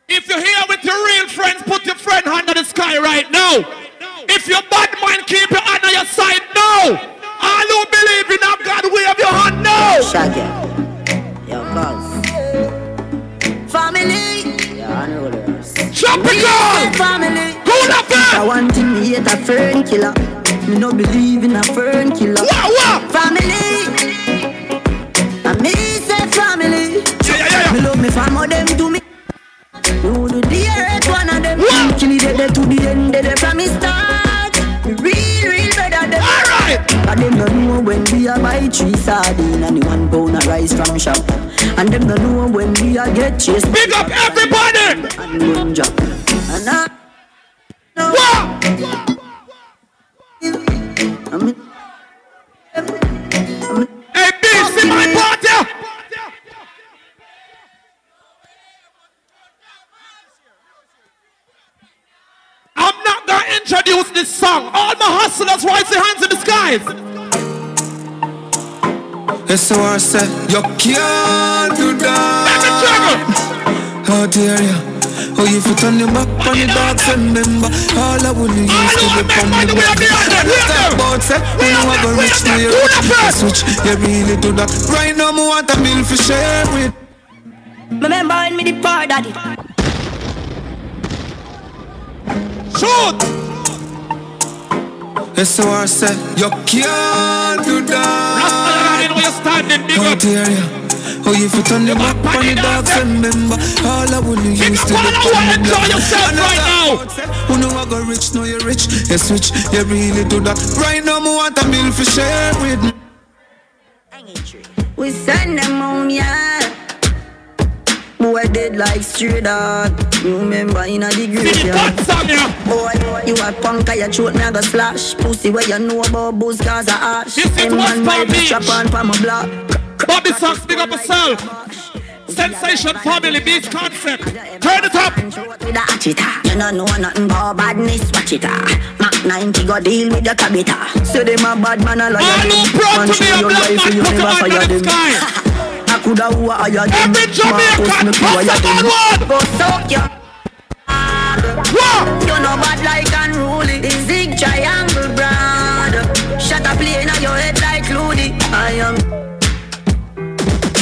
If you're here with your real friends, put your friend hand under the sky right now. If you're bad man, keep your hand on your side now. All who believe in a God, wave your hand now. Shaggy. Yo, cuz. Family. Yeah, unrollers. Tropical. Family. Who the fuck? I one thing me hate a fern killer. Me no believe in a fern killer. Wow, wow. Family. And me say family. Yeah, yeah, yeah. Me love me family, them to me. You the dearest one of them. Wow. Kill it dead to the end, dead from me start. Me real, real better than Alright. But them no know when we a buy three sardine and one pound of rice from shop. And them no know when we a get chased. Big up everybody. And run job. And I know. I mean, Hey, bitch, see my party. I'm not gonna introduce this song. All my hustlers raise their hands in the skies. Yes, so I said, you can't do that. How dare you? Oh, if you turn your back on the dogs, remember all I wanna use to be on the back. Talk about say, when you have a rich, now you rich. Switch, you really do that. Right now, me want a meal for share with. Remember when me the poor daddy. Shoot! Yes, so I said, you can't do that. How dare you? Oh, if you turn your back on the dogs, remember all I wanna use to be on the yourself right now. Who know I got rich, know you're rich. You switch, you really do that. Right now, me want a meal for share with me. We send them home, yeah. Boy dead like straight dog. Remember in a the graveyard. Boy, you a punk, I throat me a go slash. Pussy where you know about booze cause of ash. This is man Palm ride Beach. strap on for my block. Bobby Socks, big up yourself. Sensation Family Beats Concept. Turn it up. A. You don't know nothing about badness, watch it ah. Mac 90 go deal with the cabita. Say them a bad man a liar. Man show your life you never fire them. I coulda who a hire them. Marcus me who hire them. Go suck your You know bad like unruly. The zig triangle brand. Shut up playing on your head like Looney. I am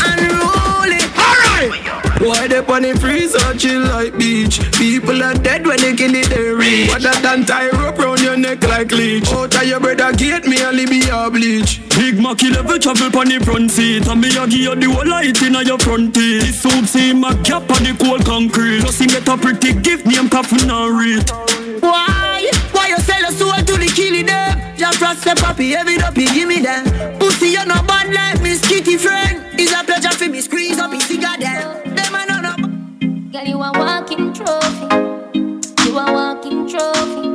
unruly. Why they on the freeze or chill like beach? People are dead when they kill it, they reach. What that tie rope round your neck like leech. Out of your brother gate, me only be a bleach. Big Mac 11 travel pon the front seat And me a give you the whole light inna your front teeth This suit see my gap on the cold concrete Plus he get a pretty gift name coffin and read Why? Why Why you sell your soul to the killing them? Just trust the puppy, every up, you give me them. Pussy, you no bad like Miss Kitty friend. It's a pleasure for me squeeze up his cigar them. Them I know no. Girl, you a walking trophy. You a walking trophy.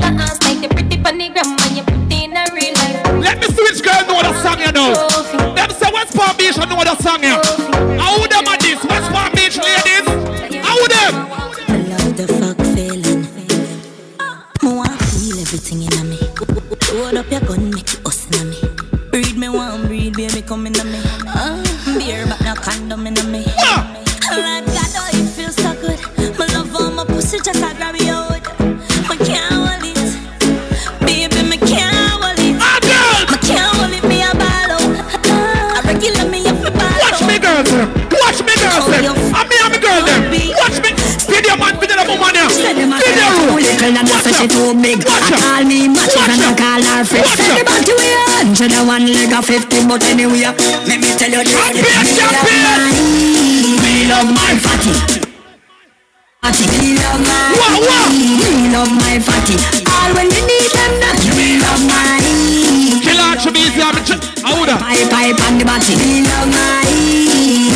grip the ass pretty on the gram and you pretty in a real life. Let me see which girl know the song you know. Them say West Palm Beach, I know the song you. How them at this? West Palm Beach ladies. How would them? I love the fuck feeling. Me want feel everything in me. Load up your gun, make it us in me. Breed me one, breed baby come in me. Uh, beer but no condom in me. Like God, oh it feels so good. My love on my pussy just a grab you she too big. I call me matches and I call her friend. Say them a two hundred and one leg of fifty, but anyway, uh, let me tell you this. Me love my fatty. Me love my, me love my fatty. All when me need them, that me love my. Kill out to me, easy, I'm ch- How the? My pipe and the batty, me love my,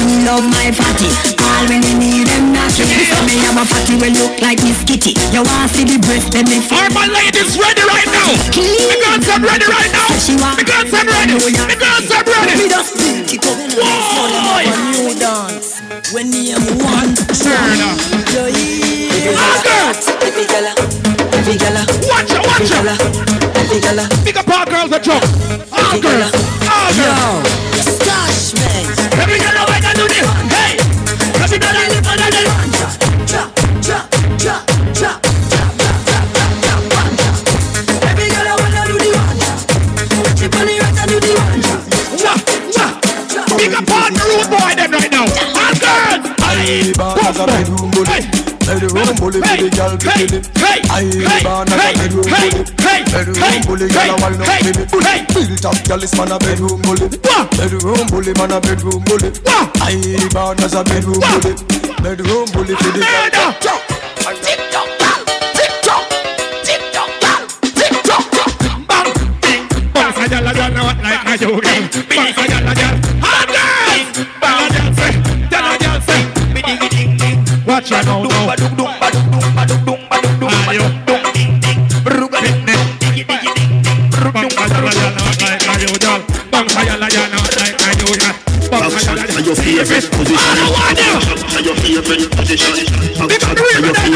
me love my fatty. All when me need them, that me. Me have a party when look like Miss Kitty. You wanna see the breast them if All my ladies ready right now. Clean. The girls are ready right now. She want the girls are ready. The girls are ready. Me just think it up. Why? A new dance. When you am one. Turn up. Yo yeah. Every gala. Watch out. Watch out. Big gala. Pick up our girls that jump. Our girls. I born as a bedroom bully. Bedroom bully the girl bikini. I born as a bedroom bully. Bedroom bully, girl wind up with it. Built up girl is man a bedroom bully. Bedroom bully, man a bedroom bully. I born as a bedroom bully. Bedroom bully for the girl. Tick tock, tick tock, tick tock, tick tock, bang, ding, bounce a gyal a gyal now like a you gyal. Bounce a gyal a gyal, a gyal. your favorite position. I want you. Your favorite position?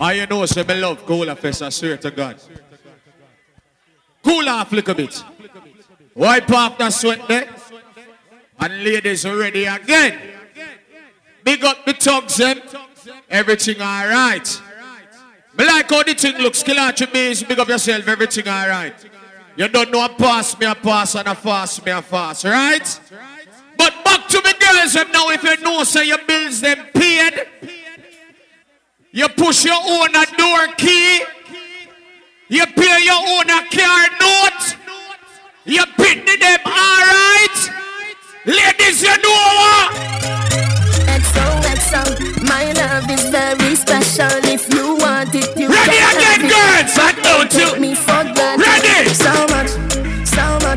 I you know, say me love Cooler Fest, I swear to God. Cool off a little bit. Wipe off the sweat there. And ladies ready again. Big up the tugs them. Everything alright. Me like how the thing looks. Kill out your base, big up yourself, everything alright. You don't know a pass me a pass and a fast me a fast, right? But back to the girls them now if you know say your bills them paid. You push your own a door key. You pay your own a car note. You the them alright. Ladies, you know what? XOXO, my love is very special. If you want it, you Ready again, girls. I don't you. me for. Ready. So much,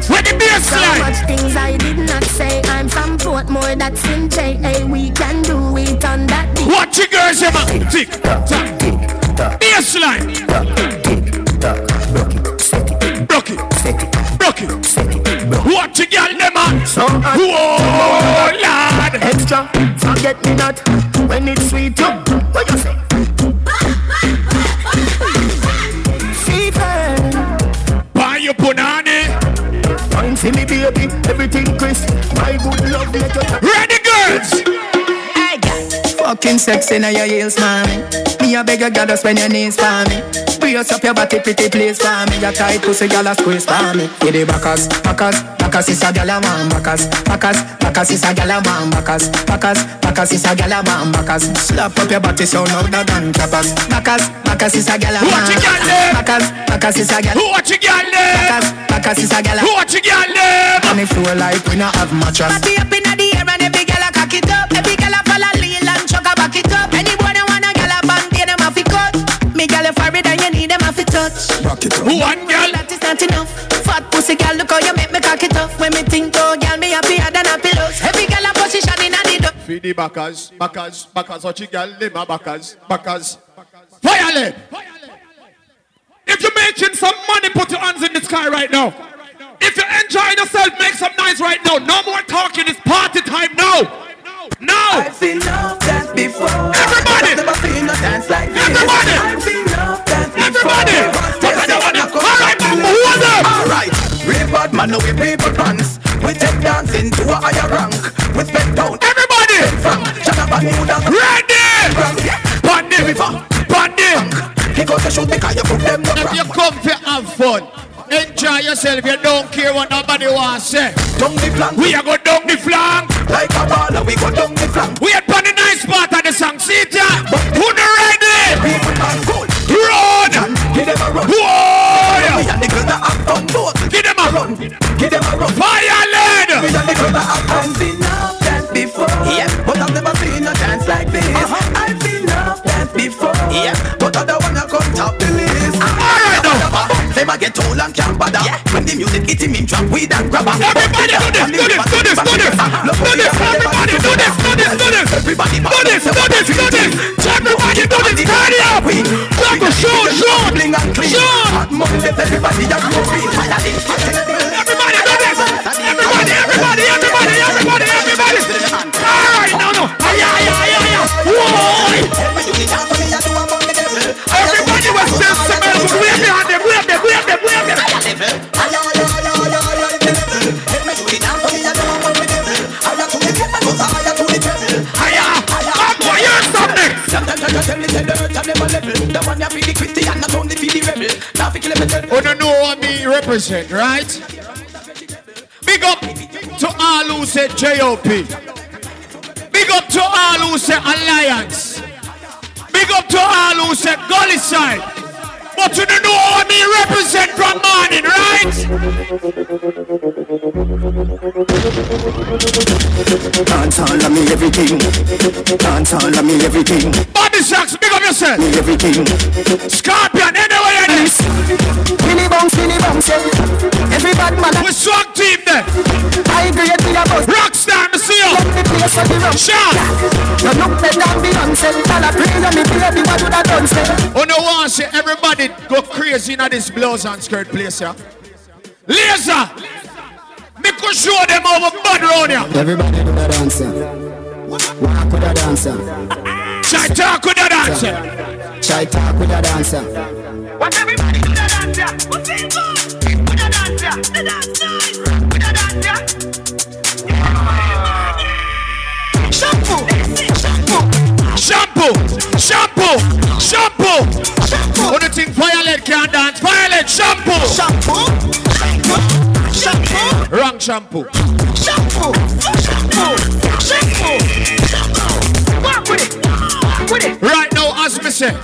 much, With the bass so line. much things I did not say. I'm from Portmore, that's in J. Hey, we can do it on that beat. Watch your girls, yeah, man. Tick tock, tick tock. Bass line. Broke it. Set it. Broke it. Set it. What you got them on? So hot. Whoa, lad. Extra. Forget me not. When it's sweet, you Ready, girls. I got fucking sex in your heels, mommy. Me a beg you, gotta spend your knees for me. Brace up your body, pretty please for me. Your tight pussy, gyal a squeeze for me. With the backers, backers, backers is a gyal a man. Backers, backers, backers is a gyal a man. Backers, backers, backers is a gyal a man. Backers, slap up your body so louder than clappers. Backers, backers is a gyal a man. What you got there? Backers, backers is a gyal. What you got there? Backers, backers is a gyal. What you got there? On the floor like we not have mattress. Party up inna the air and every gyal a cock it up. Every gyal a follow lean and chuck a back it up. Any boy that wanna gyal a bang, they them a fi cut. Me gyal a forehead and you need them a fi touch. Rock it up. One girl. That is not enough. Fat pussy gyal, look how you make me cock it up. When me think oh gyal, me happier than a pillows. Every gyal a position inna the door. Feed the backers, backers, backers, what you got, them a backers, backers. Fire leg. If you're making some money, put your hands in the sky right now. If you're enjoying yourself, make some noise right now. No more talking, it's party time now. Now. I've seen enough dance before. Everybody. Never seen a dance like this. Everybody. I've seen enough dance Everybody. before. All right, hold up. Alright, real bad man, no we people pants. We take dancing to a higher rank. We spend down. Everybody. From China Bermuda. Ready. Bundy. Bundy. He goes to shoot because you put them If you come to have fun, enjoy yourself. You don't care what nobody wants say. Down the flank. We are go down the flank. Like a baller, we go down the flank. We had on the nice part of the song. See it, yeah? Who the ready? People are full. Run. Give them a run. Whoa. We and the girls that have fun both. Give them a run. Give them a run. Fire lead. We and the girls that have fun. I've seen enough dance before. Yeah. But I've never seen a dance like this. Uh-huh. I've seen enough dance before. Yeah. But I don't wanna come top the list. Them a get old and can't bother. When the music hit him, him drop weed and grab a. Everybody do this, do this, do this, do this. Do this, everybody do this, do this, do this. Everybody do this, do this, do this. Everybody do this, turn it up. Double shoot, shoot, Bling and clean. shoot. Hot money, everybody a free. Everybody do this. Everybody, everybody, everybody, Oh, no, know what me represent, right? Big up to all who say JOP. Big up to all who say Alliance. Big up to all who say Gully Side. But you don't know me represent from morning, right? Dance all of me everything. Dance all of me everything. Body Sharks, big up yourself. Me everything. Scorpion, anyway this. Billy bounce, Billy bounce. Everybody man. We swag team there. I agree with your boss. Rockstar, me see you. Let me play for the rock. Sharp. You look better than Beyonce. Tell a play on me baby, what would I done say? No, want see everybody go crazy in this blouse and skirt place, yeah. Laser, me could show them how we bad round here. Everybody do the dancer. Walk with the dancer. Try talk with the dancer. Try talk with the dancer. What everybody do the dance, yeah. What's it called? Do the dance, yeah. The dance nice. Do the dance, shampoo, shampoo, shampoo, shampoo. Only thing Violet can't dance. Violet, shampoo, shampoo, shampoo. Wrong shampoo. Shampoo, shampoo, shampoo, shampoo. Walk with it. Walk with it. Right now, as me say,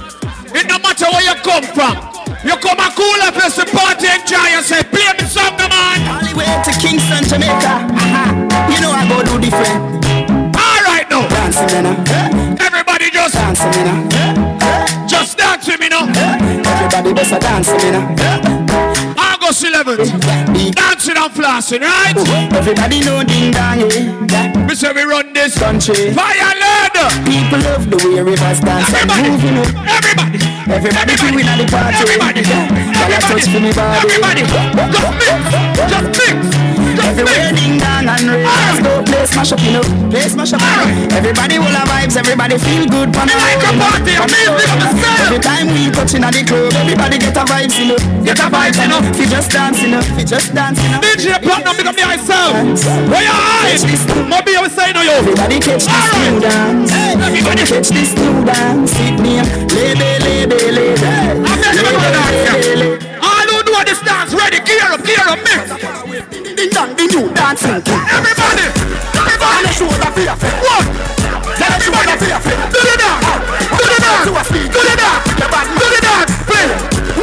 it no matter where you come from, you come a cool up as the party enjoy yourself. Play me no man. All the way to Kingston, Jamaica. Uh-huh. You know I go do different. All right now, Dance with me now. Everybody just Dance with me now. just dance with me now. Everybody just a dance with me now. August 11th, dancing and flossing, right? Everybody know ding dong. We say we run this Country. fire lead. People love the way rivers dance Everybody, moving up. everybody, Everybody doing at the party. everybody, Girl, I touch for me body. Everybody, just mix, just mix. Everywhere ding dong and rain. Let's go play smash up, you know. Play smash up. Everybody will have vibes. Everybody feel good. Pan like a party. Amazing on the. Every time we touching at the club, everybody get a vibes, you know. Get a vibes, you know. Fi just dance, you know. Fi just dance, you know. DJ Platinum, big up the myself. Where you eyes? Mobi, you say no, yo. Everybody catch this new dance. Everybody catch this new dance. Sit me, lady, lady, lady. All who do this dance, ready, gear up, gear up, mix. Ding dong, ding you, dancing king. Everybody, everybody, let's show the fear. One, let's show the fear. Do the dance, do the dance, do the dance, do the dance, play.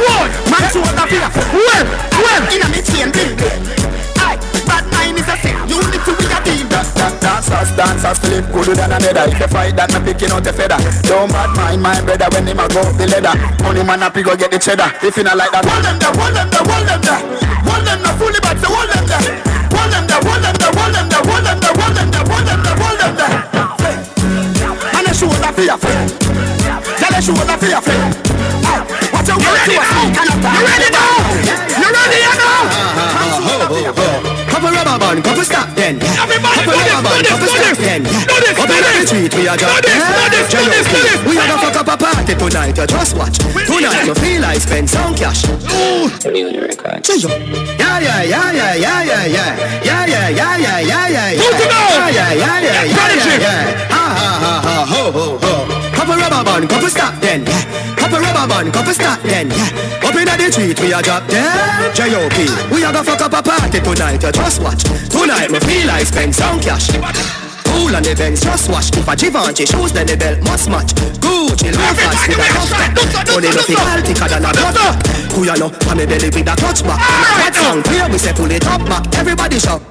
One, man, show the fear. Well, well, in a me chain building. Aye, bad mind is a sin. We a team. Dancers, dancers, to live good than another. If you fight that, I'm picking out the feather. Don't bad mind my brother when him a go up the ladder. Money man up, he go get the cheddar. If you not like that, hold them there, hold them there, hold them there. Hold them there, fully back, so hold them there. Hold them there, hold them there, hold them there, hold them there, hold them there, hold them there, hold them there. And a shoulder for your friend. Tell a shoulder for your friend. Watch out, you ready now? You ready now? You ready now? Couple rubber band, couple stop then. Everybody couple do this, rubber band, do couple this, stop do then. this, do this, Up do in the this. street, we are just Do this, do this, do this, do this. We are gonna fuck up a party tonight. You just watch. Tonight you feel like spend some cash. Change up. Yeah, yeah, yeah, yeah, yeah, yeah, yeah, yeah, yeah, yeah, yeah, yeah, yeah, yeah. Yeah, yeah, yeah, yeah, yeah, yeah, yeah. Ha ha ha ha ho ho ho. Couple rubber band, couple stop then. Couple rubber band, couple stop then. Up in the street, we are drop dead. J.O.P. We are gonna fuck up a party tonight. You just watch. Tonight we feel like spend some cash. Cool on the bench, just watch If a Givenchy shoes, then the belt must match Gucci loafers with a cuff top Money no fi all thicker than a butter Who ya know, on me belly with a touch back Red song clear, we say pull it up back Everybody shout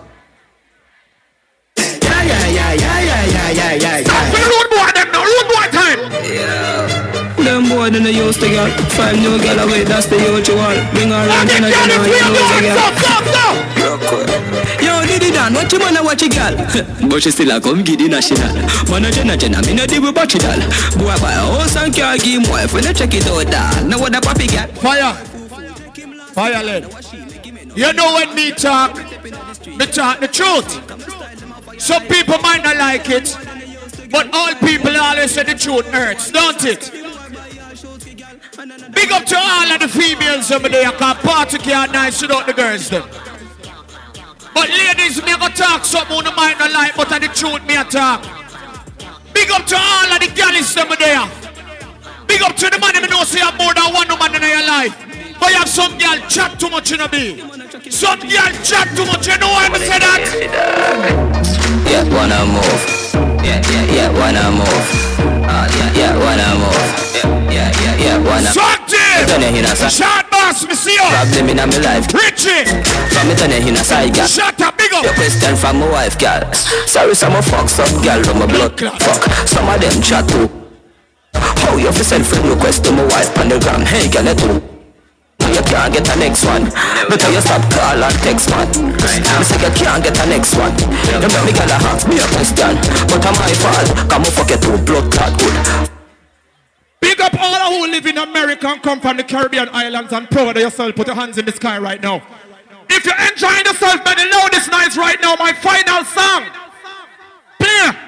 Yeah, yeah, yeah, yeah, yeah, yeah, yeah, yeah, boy than they used to get Five new gal away, that's the youth you want Bring her around, know, you know, you you get Yo, Diddy Dan, what you wanna watch a gal? but she still a come get the national. Man a jenna jenna, me no deal with battery doll. Boy buy a house and car, give him wife When you check it out, dog Know what a papi gal Fire. Fire lead You know when me talk Me talk the truth. Some people might not like it But all people always say the truth hurts, don't it? Big up to all of the females over there, cause party can't nice without the girls them. But ladies, me go talk something you might not like, but I the truth me a talk. Big up to all of the girls over there. Big up to the man who know say you have more than one woman in your life. But you have some girl chat too much in a me. Some girl chat too much, you know why I say that? Yeah, wanna move. Yeah, yeah, yeah, wanna move. Uh, yeah, yeah, wanna move. Yeah, yeah, yeah, wanna. Something. Turn your head. Shot boss, me see you. Problem in my life. Richie. From me turn girl. Shut up, big up. Your question from my wife, girl. Sorry, some of fucks up, girl, but my blood fuck. Some of them chat too. How you fi send friend request to my wife on the gram? Hey, girl, you too. You can't get the next one Better you stop call and text man Me say you can't get the next one You make me girl a ask me a question But I'm my fault Come fuck you too blood clot good Big up all who live in America and come from the Caribbean islands and proud of yourself. Put your hands in the sky right now. If you're enjoying yourself, man, the loudest nights right now, my final song. Clear.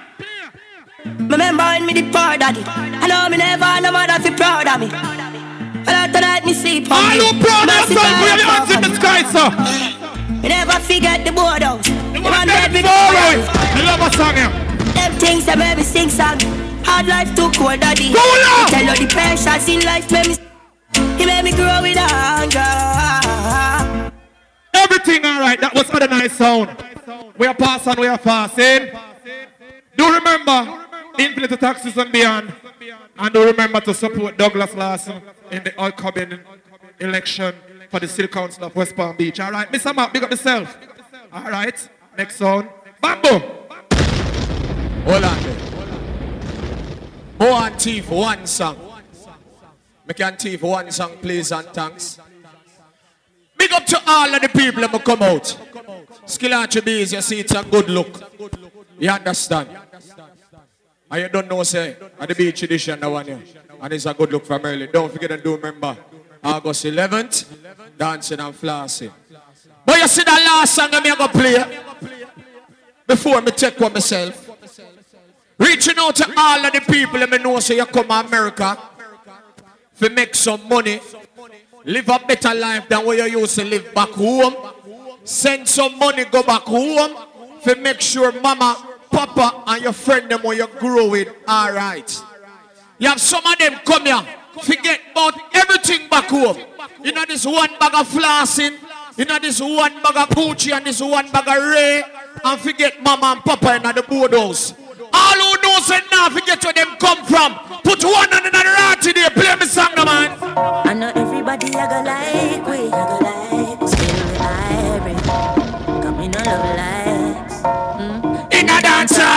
Remember when me the poor daddy I know me never no mother fi proud of me But out tonight me sleep on me you proud of yourself? God, your hands in the sky, sir. Me never forget the boardhouse The one dead with Alright, I love a song here. Them things that make me sing song Hard life too cold daddy Go on! Tell you the pressures in life make me He made me grow with hunger Everything alright. That was for the nice sound. We are passing, we are passing. Do remember Infinity Taxes and Beyond. And remember to support Douglas Lawson in the upcoming election for the City Council of West Palm Beach. Alright, Mr. Mark, big up yourself. Alright, next sound. Bamboo. Hold on there. Go on, Thief, one song. Make can one song, please, and thanks. Big up to all of the people that come out. Skill attributes, you see, it's a good look. You understand? And you don't know, say, at the beach edition, the one. And it's a good look for Merlin. Don't forget and do remember. August 11th, dancing and flossing. But you see that last song I'm to play before me take one myself. Reaching out to all of the people let me know so you come to America to make some money, live a better life than what you used to live back home. Send some money, go back home to make sure mama, papa, and your friend them when you grow with all right. You have some of them come here, forget about everything back home. You know this one bag of flossing, you know this one bag of poochie and this one bag of ray, and forget mama and papa in the boardhouse. All who knows it now forget where them come from. Put one on another right today, play me song, no man. I know everybody I go like we, I go like still. Come in a love.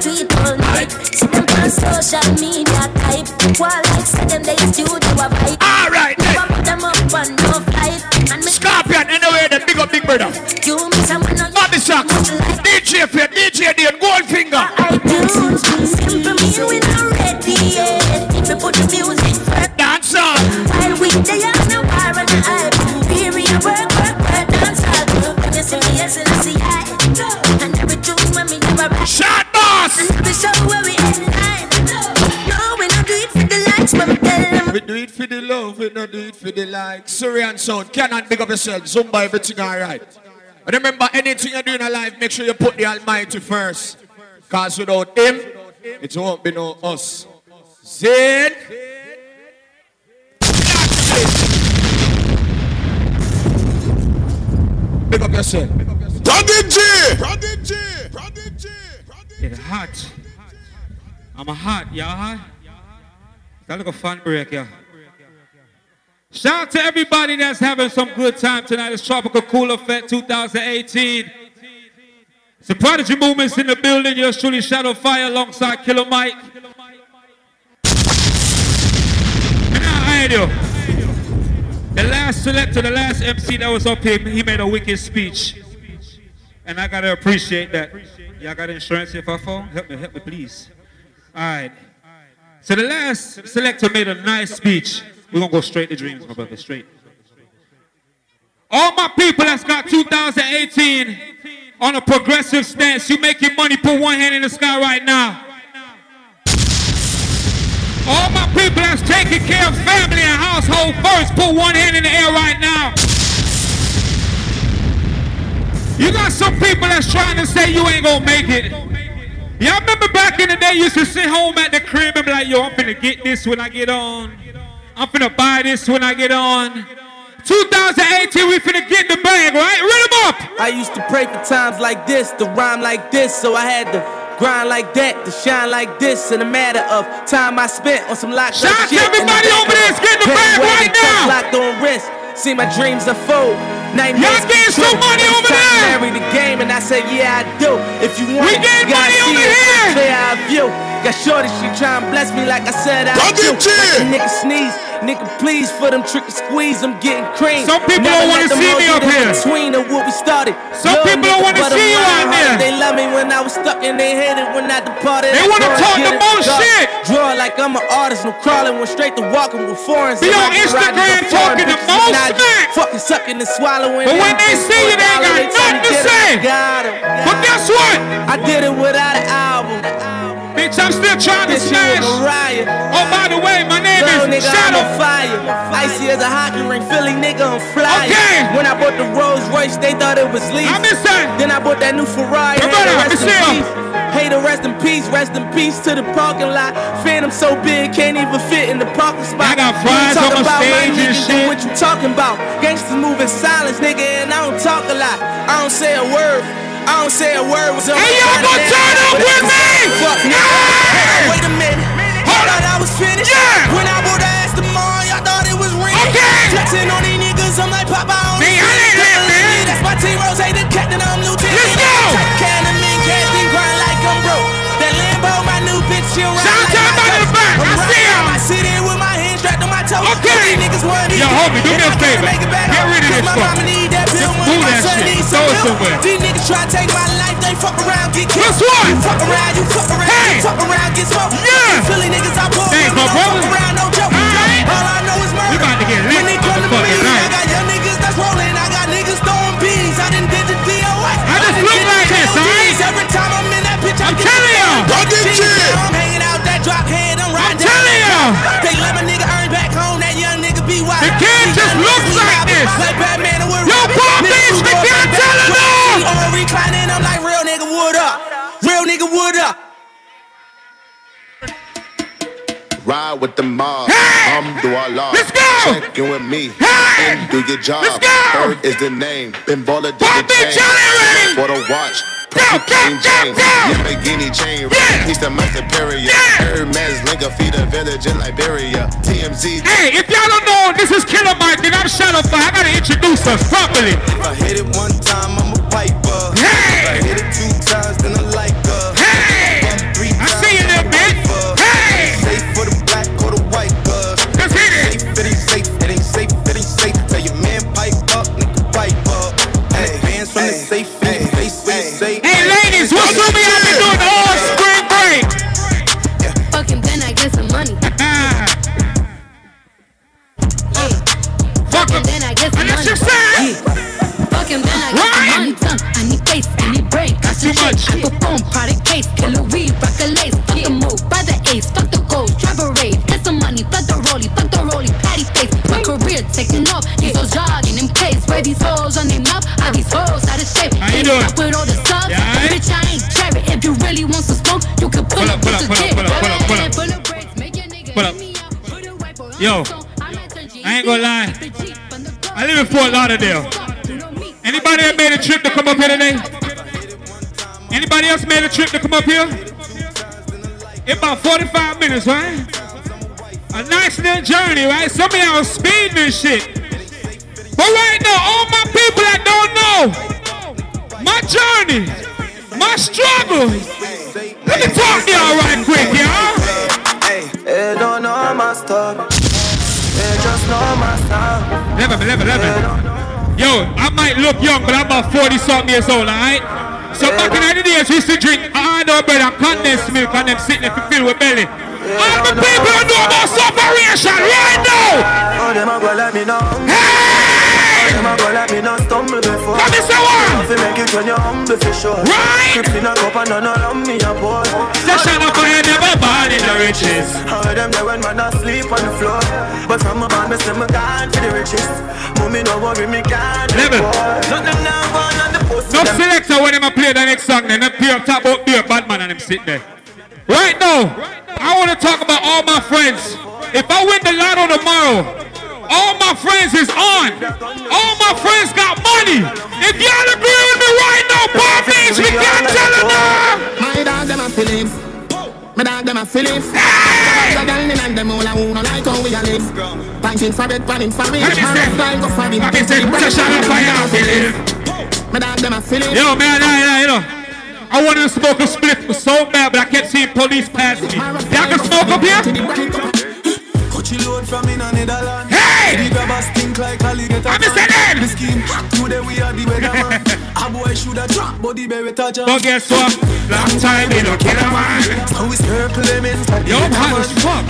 post and the street all night. Them on social media Syrian sound, cannot big up yourself. Zumba, everything alright. But remember, anything you do in life, make sure you put the Almighty first. Because without Him, it won't be no us. Zed. Big up yourself. Prodigy! Prodigy! It's hot. I'm a hot, y'all hot? That look a fun break, yeah. Shout out to everybody that's having some good time tonight. It's Tropical Cooler Fest 2018. It's the Prodigy Movements in the building. Yours truly, Shadow Fire, alongside Killer Mike. And I do. The last selector, the last MC that was up here, he made a wicked speech. And I gotta appreciate that. Y'all got insurance here for phone? Help me, help me, please. All right. So the last selector made a nice speech. We're gonna go straight to dreams, my brother, straight. All my people that's got 2018 on a progressive stance, you making money, put one hand in the sky right now. All my people that's taking care of family and household first, put one hand in the air right now. You got some people that's trying to say you ain't gonna make it. Y'all remember back in the day, you used to sit home at the crib and be like, yo, I'm finna get this when I get on. I'm finna buy this when I get on. 2018, we finna get the bag, right? Run them up! I used to pray for times like this, to rhyme like this, so I had to grind like that, to shine like this. In a matter of time I spent on some locked Shout up shit. everybody over there, getting the bag right now. Locked on wrist. See my dreams unfold. Nightmares Y'all getting some money over there. Marry the game, and I said, yeah, I do. If you want We it, you gotta money see over it. here. Clear eye view. Got shorty, she tryna bless me like I said I do. Nigga sneeze, nigga please for them trick and squeeze. I'm getting cream. Some people Never don't wanna let see me up here. Between of what we started. Some Love people don't wanna see you out there. They love me when I was stuck and they hated when I departed. They wanna talk get the most shit. Draw like I'm an artist, no crawling, went straight to walking with foreigns. Be on Instagram talking the most smack. Fucking sucking and swallowing. But when they see you, they ain't got nothing to say. But guess what? I did it without an album. Bitch, I'm still trying to smash. was a riot. Oh, by the way, my name Is nigga, Shadow. I'm on fire. Icy as a hockey ring, Philly nigga, I'm flying. Okay. When I bought the Rolls Royce, they thought it was lease. I miss that. Then I bought that new Ferrari. Hater, rest in peace. Hater, rest in peace. Rest in peace to the parking lot. Phantom so big, can't even fit in the parking spot. I got fries on my about stage and niggas, shit. What you talking about? Gangsters moving silence, nigga, and I don't talk a lot. I don't say a word. I don't say a word. Hey, y'all gonna turn up with me? Fuck, nigga. Hold on, Wait a minute. I thought I was finished. Yeah. When I bought the ass tomorrow, y'all thought it was Okay. Flexing on these niggas, I'm like Papa on the That's my team, Rose, the captain, I'm lieutenant. Let's go. Can the men casting grind like I'm broke. That Lambo, my new bitch, she ride like my back. I see him. I sit in with my hands strapped on my toes. Okay. These niggas want Yo, homie, do me a favor. Get rid of this fuck. Somewhere. These niggas try to take my life, they fuck around, get killed. Guess what? You fuck around, you fuck around, hey. you fuck around, get smoked. Yeah. Philly niggas, I pull. Thanks, my brother. Fuck around, no joke. All I know is murder. We about to get lit When they come to me, fucking I got young niggas that's rolling. I got niggas throwing beans. I done did the DOA. I just look like this, all right? Every time I'm in that bitch, I'm get telling you. down. Don't get shit. I'm hanging out that drop head. I'm riding down telling that you. block. They let my nigga earn back home. That young nigga be wild. The kid just looks like this. Ride with the mob. Hey! I'm do Allah. Let's go! Check in with me. Hey! And do your job. Let's go! Bird is the name. Ben Baller did Palm the chain. Johnny! For the watch. Go, Perfect go, plain go, Jane. go! Lamborghini chain. Yeah! Piece of my superior. Yeah! Hermes link a feed a village in Liberia. TMZ. Hey, if y'all don't know, this is Killer Mike, and I'm Shadow Fire. I gotta introduce us properly. If I hit it one time, I'm a piper. Hey! If I hit it two times, then I like too much. I perform, product case, killer weed, rock a lace. Fuck the move, by the ace, fuck the gold, drive a raid. Get some money, fuck the rollie, fuck the rollie, patty face. My career taking off, these hoes jogging in place. Where these hoes on their mouth, are these hoes out of shape? How you doing? with all the subs, Yeah, bitch, I ain't cherry. If you really want some smoke, you can pull, Pull up, pull up, the pull up, pull up, pull up, pull up. Pull up make your nigga Pull up. me up. Put a wipe on Yo, I ain't gonna lie. I live in Fort Lauderdale. Anybody that made a trip to come up here today? Anybody else made a trip to come up here? In about 45 minutes, right? A nice little journey, right? Some of y'all speeding and shit. But right now, all my people that don't know my journey, my struggle. Let me talk to y'all right quick, y'all. They don't know my story. They just know my sound. Never, never, never. Yo, I might look young, but I'm about 40 something years old, alright? So back in the days, we used to drink hard bread and condensed milk and them sitting there filled with belly. All the people who know about separation right now! Oh, them a go let me know. Hey! Them a go let me know stumble before. Come say what? Nothing make it when you're humble for sure. Right! Crips in a cup and none around me a boy. Session up you never born in the riches. How them there when man asleep on the floor. But from a band, me say me gone for the riches. Mommy no worry, me can't. Level. Nothing now No selector when them a play the next song, then them play up top up there, bad man and them sit there. Right now, I want to talk about all my friends. If I win the lotto tomorrow, all my friends is on. All my friends got money. If y'all agree with me right now, Palm Beach, we can't tell them. My dog them a Phillips. My dog them a Phillips. The girl in and them all a who no like how we a live. Punching for bed, panning for me. Let me say, Style go for me. let me say, put a shot of fire on Phillips. My dog them a Phillips. Yo, man, nah, nah, you know. I wanted to smoke a split so bad, but I kept seeing police pass me. Y'all can smoke up here? Coachy load from in a Netherlands. Hey! The grabbers stink like alligator. I'm Mr. Ned. The scheme today we are the weatherman. A boy shoulda drop, but the baby touch him. But guess what? Long time they don't kill a man. So we circle them inside Yo, I'm hot as fuck.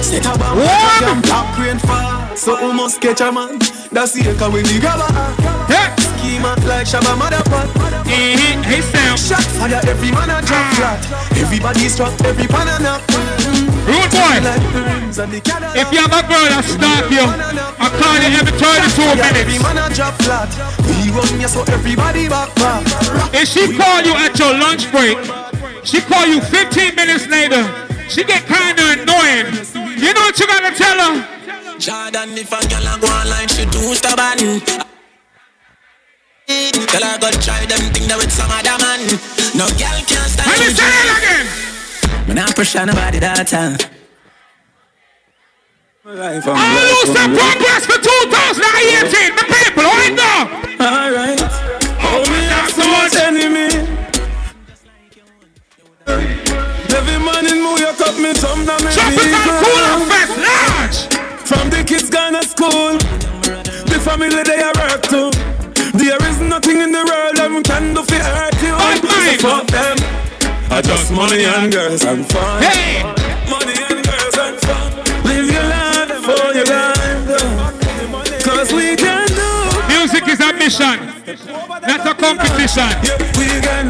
Set a bomb, jam top rain fall. So we must catch a man. That's the echo when the grabber. Yeah. Like Shabba Motherfuck. Mm-hmm. Hey, Sam. Shot fire, every man a drop flat. Everybody's every pan a. Rude boy. If you have a girl that stalk you, I call you every 32 Every minutes. man a drop flat. We run here so everybody back back. If she call you at your lunch break, she call you 15 minutes later, she get kinda annoying. You know what you gotta tell her? Jordan, if a a go online, she too stubborn. Girl, I go try them thing that with some other man. No girl can stand Let me say it again. Me not pressure nobody that time. Life I'm lose the progress for 2018, my people, hold on. Alright. Oh, we have so much enemy. Every morning, me wake up, me jump down me Tropical Cooler Fest, large. From the kids gone to school, the family they are work too. Nothing in the world that can do for hurt you. So fuck them. I just money and girls and fun. Hey, money and girls and fun. Live your life for your life. Cause we can do. Music is a mission, not a competition.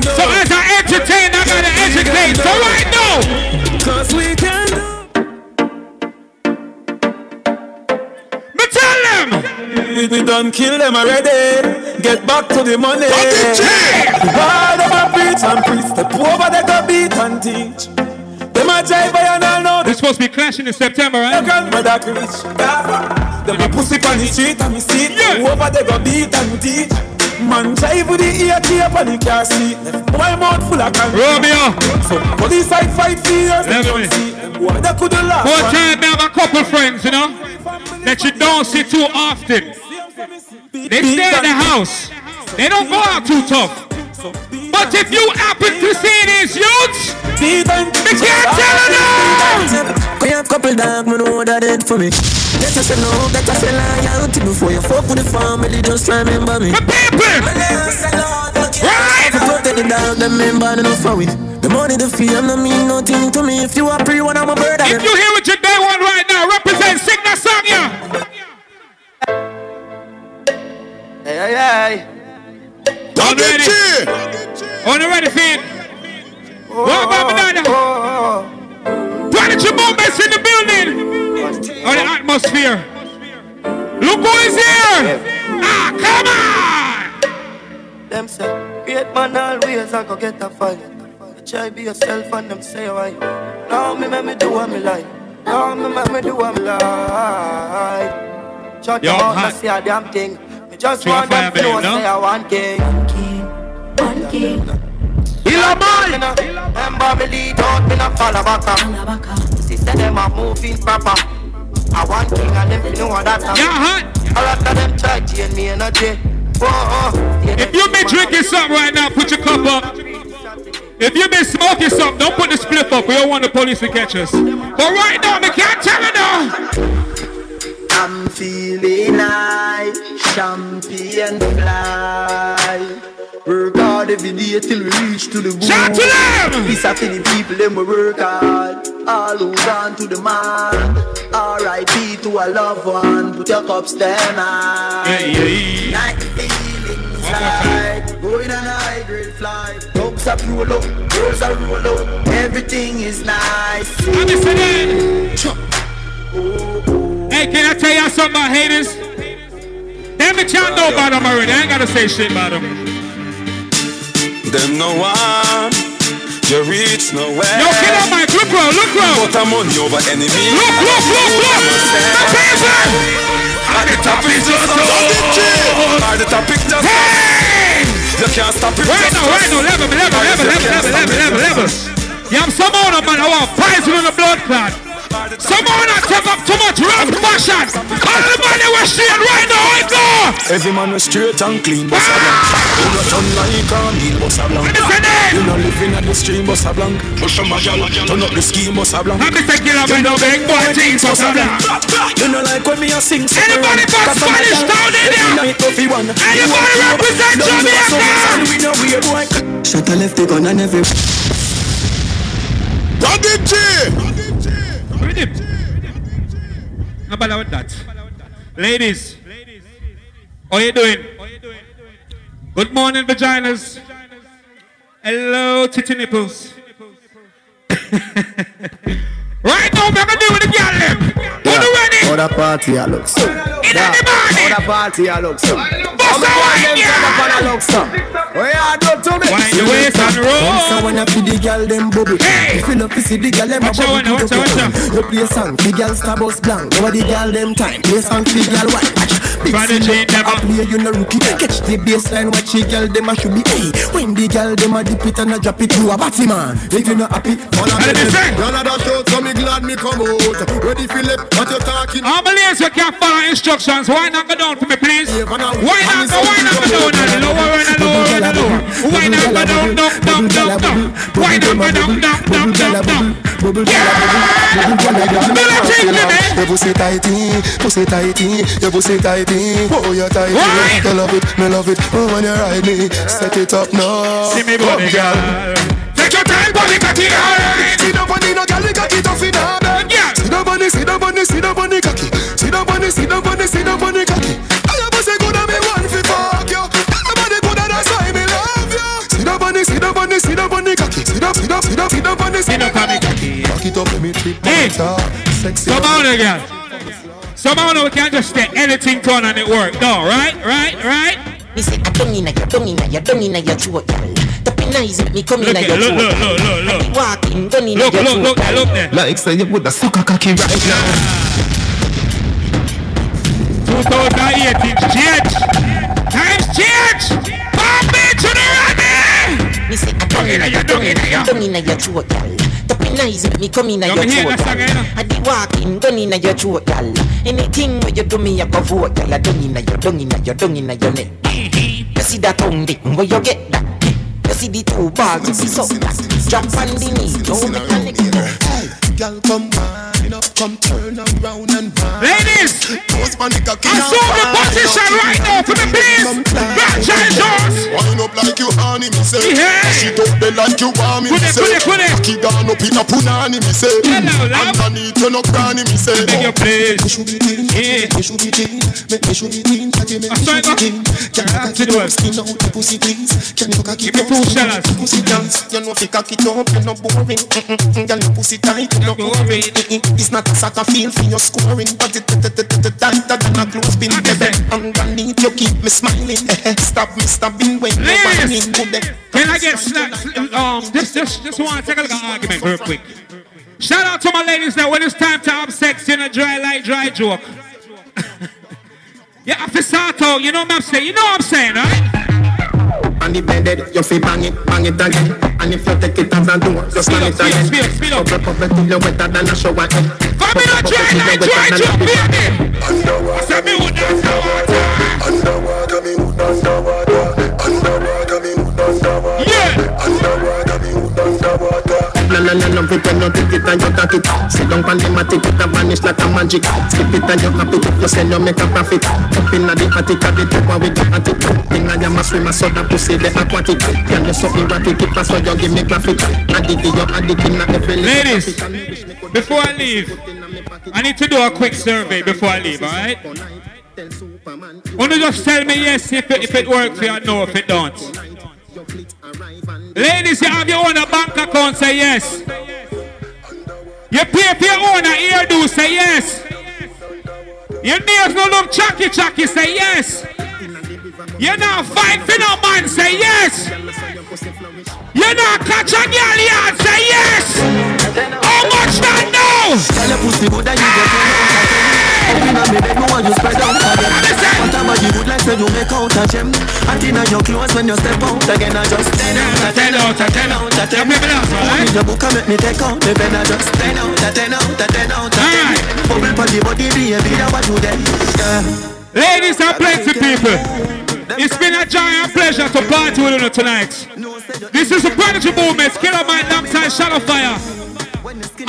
So as I entertain, I gotta educate. So right now. Cause we can do. We, we done kill them already. Get back to the money. The bad of a preach and preach. The poor they go beat and teach. Them a jive by and all know. This supposed to be clashing in September, eh? right? grandmother preach. Them a pussy on the street and me see it. Yeah. Over they go beat and teach. Man jive with the ear tape on the car seat. Boy mouth full of can. Romeo. So police fight fight for years. Let me. Boy they couldn't laugh. One time, I have a couple friends, you know, that you don't see too often. They stay in the house. They don't go out too tough. But if you happen to see these youths, they can't tell enough. We have couple dog, me know that it for me. Let us know that I say loyalty before you fuck with the family. Just remember me. My people, oh, Right. Protect the dog, them member enough for it. The money, the fame, no mean nothing to me. If you are pre one, I'm a bird. If you hear what your day one right now, represent sing that song, yeah. Hey, hey. On ready? On ready, feet? What about banana? Planetary movements in the building. Or the atmosphere. Look who is here. Ah, come on. Them say, great man always I go get a fight. Try be yourself and them say why. Now me make me do what me like. Now me make me do what me like. Shut Yo, your mouth and say a damn thing. Me just Trigger want them fire, to know babe, no? say I want king. One king. Illa boy. Remember me lead out, me not follow back up. Sister them a moving proper. I want king and them know what that. Yeah, hot. A lot of them try chain me energy. Oh, oh. If you been drinking something right now, put your cup up. If you been smoking something, don't put the split up. We don't want the police to catch us. But right now, we can't tell you now. I'm feeling high, champion fly. Work hard every day till we reach to the goal. Shout to them! Peace out the people, them we work hard. All who's on to the man. R.I.P. to a loved one. Put your cups down high. Hey, hey. Night feelings like going on a high grade flight. Dogs are roll up, girls are roll up. Everything is nice. I'm listening. Hey, can I tell y'all something about haters? Them that y'all know about them already. I ain't gotta say shit about them. Them no one. You reach nowhere. Yo, get up, Mike. Look round, look round. Put a money over enemy. Look, look, look, look. At the top is just At the top is just Hey! You can't stop it. Right now, right now, level, level, level, level, level, level, level, level. Yeah, I'm some on man. I want poison in the blood clot. Some on that take up too much rough fashion. All the money we're seeing right now, I go. Every man was straight and clean, boss a blank. You not done like a meal, boss a blank. You not living at the stream, boss a blank. Push a gal, turn up the scheme, boss a blank. I'm Mr. Killer, man, no big boy things, boss a blank. You know like when me a sing something Anybody wrong. but Cause I'm a Spanish gal. town in Every there? night everyone. Anybody represent Jamaica? We no weird boy. Shut a left the gun and every. Read it. No bother with that. Ladies, how you doing? Good morning, vaginas. Hello, titty nipples. right now, we're gonna do with the girl ready? How the party a look so? In the morning. How the party a look so? Bust a wine, yeah. a look so? Oh yeah, do to me. Wine Wind your waist and roll. So when I feel the girl them bubble, hey. feel up to see the girl them a bubble. Watch out, watch out, You play a song, the girl star bus blank. Over the girl them time, play a song, the girl white. Big singer, I play you no rookie. Catch the baseline, watch the girl them a should be. Hey, when the girl them a dip it and a drop it, you a batty man. If you not happy, all of them. Y'all a dash so me glad me come out. Ready Philip, what you talking? I'm a lazy, you can't follow instructions. Why not go down for me, please? Why not go, why not go down and lower and lower and lower? Why not go down, down, down, down, down? Why not go down, down, down, down, down? Bubble gala, bubble gala, your pussy tighty, pussy tighty, your pussy tighty. Oh, you're tighty, you love it, me love it. Oh, when you ride me, set it up now. See me, body girl. Take your time, body cocky, alright. See the body, no girl, cocky tough in her bed. Yeah. See the body, see the body, see the body cocky. See the body, see the body, see the body cocky. I have a say good and me one fi fuck you. The body good and that's why me love you. See the body, see the body, see the body cocky. See the, see the, see the, see the body, see the body cocky. Cock it up, let me trip Hey, Sexy. come on again. Somehow we can't just stay anything done and it work. No, right, right, right. Me say I don't inna your, don't inna your, don't inna your throat, girl. The pennies make me come inna your throat. Look, look, look, look, look. Walking, don't inna Look, your look, throat. look there, look there. Like say you would a sucker cocky right now. 2018 change. Times change. Bobby to the ready. Me say I don't inna your, don't inna your, don't inna your throat, girl. The pennies make me come inna Don't your me hear throat. that song, girl. I be walking, don't inna your throat, girl. Anything where you do me, I go vote, girl. I don't inna your, don't inna your, don't inna your neck. You see that tongue dick, where you get that? You see the two see so that. Drop on the knee, don't make a neck. Girl, come up, come turn around and wind. Ladies, Post my nigga, assume the position right now for the please. Franchise yours. Wind up like you honey, me say. Yeah. She don't be like you want me, me say. put it, put it. Cocky down up in a punani, me say. Hello, love. Underneath you no cranny, me say. Beg your please. Me should be clean, Yeah. me should be clean, me me should be clean, cocky I'm me should be. Can you cocky to do up, it. skin out your pussy please? Can you cocky Give me two skin out shellers. your pussy dance? You know if you cocky up, you no boring. Girl, your pussy tight, you no boring. It's not soccer field for your scoring, but it tighter than a clothespin. Underneath you keep me smiling. eh, eh. Stop me stabbing when you Ladies, whining. Can I get snaps? Um, just, just, just want to take a look at the argument real quick. Shout out to my ladies that when it's time to have sex in a dry like dry joke. yeah, it's you know what I'm saying? You know what I'm saying, right? On the bed, you feel bang it, bang it again. And if you take it as a door, just slam it again. Speed up, speed up, Bubble, bubble till you wetter than a shower head. Come in a dry like dry joke, baby. Said me would underwater. Underwater, me would underwater. Underwater, Ladies, before I leave, I need to do a quick survey before I leave, alright? Want to just tell me yes if it, if it works for no if it don't. Ladies, you have your own bank account, say yes. You pay for your own hairdo, say yes. Your nails no look chucky chucky, say yes. You not fight for no man, say yes. You not catch a girl yard, say yes. How much that now? Tell your pussy good and you get your nose Up inna me bed, me want you spread out. Again Whatever you would like, say you make out a gem. And inna your clothes when you step out again I just 10 out of 10 out of 10 out of 10 Read your book and make me take out the pen I just 10 out of 10 out of 10 out of 10 Bubble pon the body, baby, I want you then Ladies and plenty people, it's been a giant pleasure to party with you tonight. This is the Prodigy Movement, Killer Mike alongside Shadow Fire.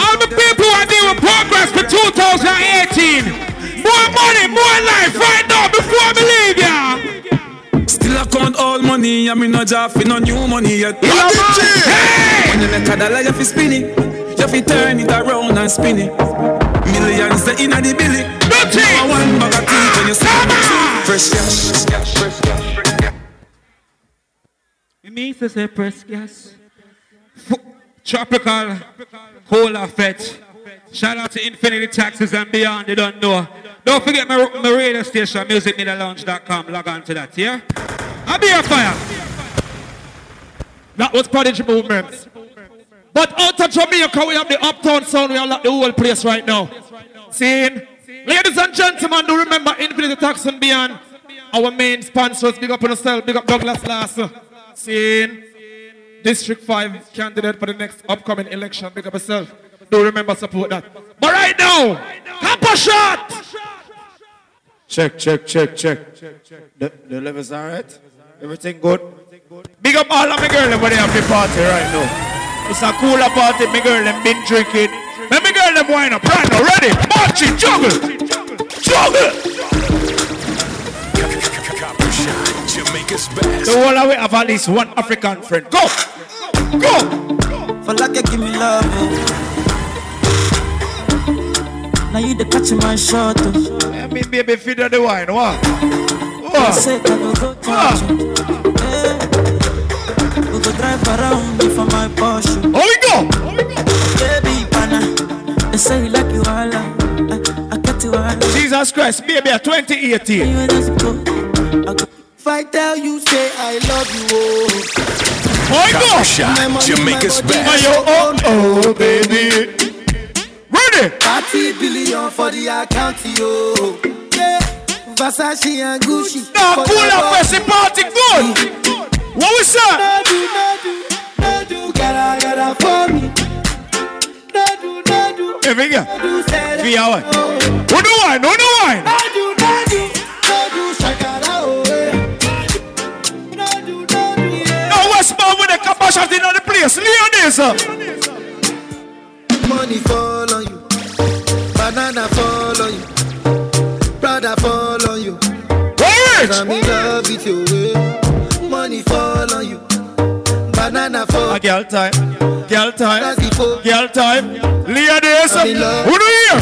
All the people who are doing progress for 2018. More money, more life right now before I leave ya. Still I count all money, I mean no job for no new money yet. Hey! When you make a dollar, you fi spin it, you fi turn it around and spin it. Millions the inna the billy. Dirty. Number one bag of teeth when you spin it. Fresh cash, fresh cash. It means to say press gas. F- Tropical, whole of it. Shout out to Infinity Taxes and beyond, they don't know. Don't forget my, my radio station, musicmedialounge.com. Log on to that, yeah? I'll be on fire. That was Prodigy movement. But out of Jamaica, we have the uptown sound. We have like the whole place right now. Seeing? Ladies and gentlemen, do remember Infinity Tax and Beyond. Our main sponsors, big up on yourself, big up Douglas Lawson. Seeing? District 5 candidate for the next upcoming election, big up yourself. Do remember support that. But right now, Kappa shot! Check, check, check, check. The, the levels all right? Everything good? Big up all of my girls when they have the party right now. It's a cooler party, my girl them been drinking. Let me girl them wine up right now. Ready? March it, juggle! Juggle! Jamaica's best. The whole of we have at least one African friend. Go! Go! For like you give me love. Eh? Oh. Now you the catch my shot. Oh. I mean, baby, feed her the wine. What? I said I go go touch you. Oh. Yeah. We go drive around me for my Porsche. Oh, we go! Baby, pana. They say you like you all. I, I get you all. Jesus Christ, baby, 2018. If I tell you, say I love you, oh. Oh, go! Copper shot. Jamaica's best. Oh, oh, baby. Ready? 30 billion for the account, yo. Yeah. Versace and Gucci. Now, cool up, body. Messi party, good. What we say? No do, no do, no do, gotta, gotta for me. No do, no do, Here we go. no do, say. Three hours. Who the wine? Who the wine? No do, no do, no do, shakara, oh, eh. No do, no do, yeah. No, Westbound with the capacity in the place. Leon this up. Money fall on you, banana fall on you, brother fall on you. I'm in love with you. Money fall on you, banana fall. A girl time. Girl time. That's the four. Girl time. Leon this up. I'm in love. Who do you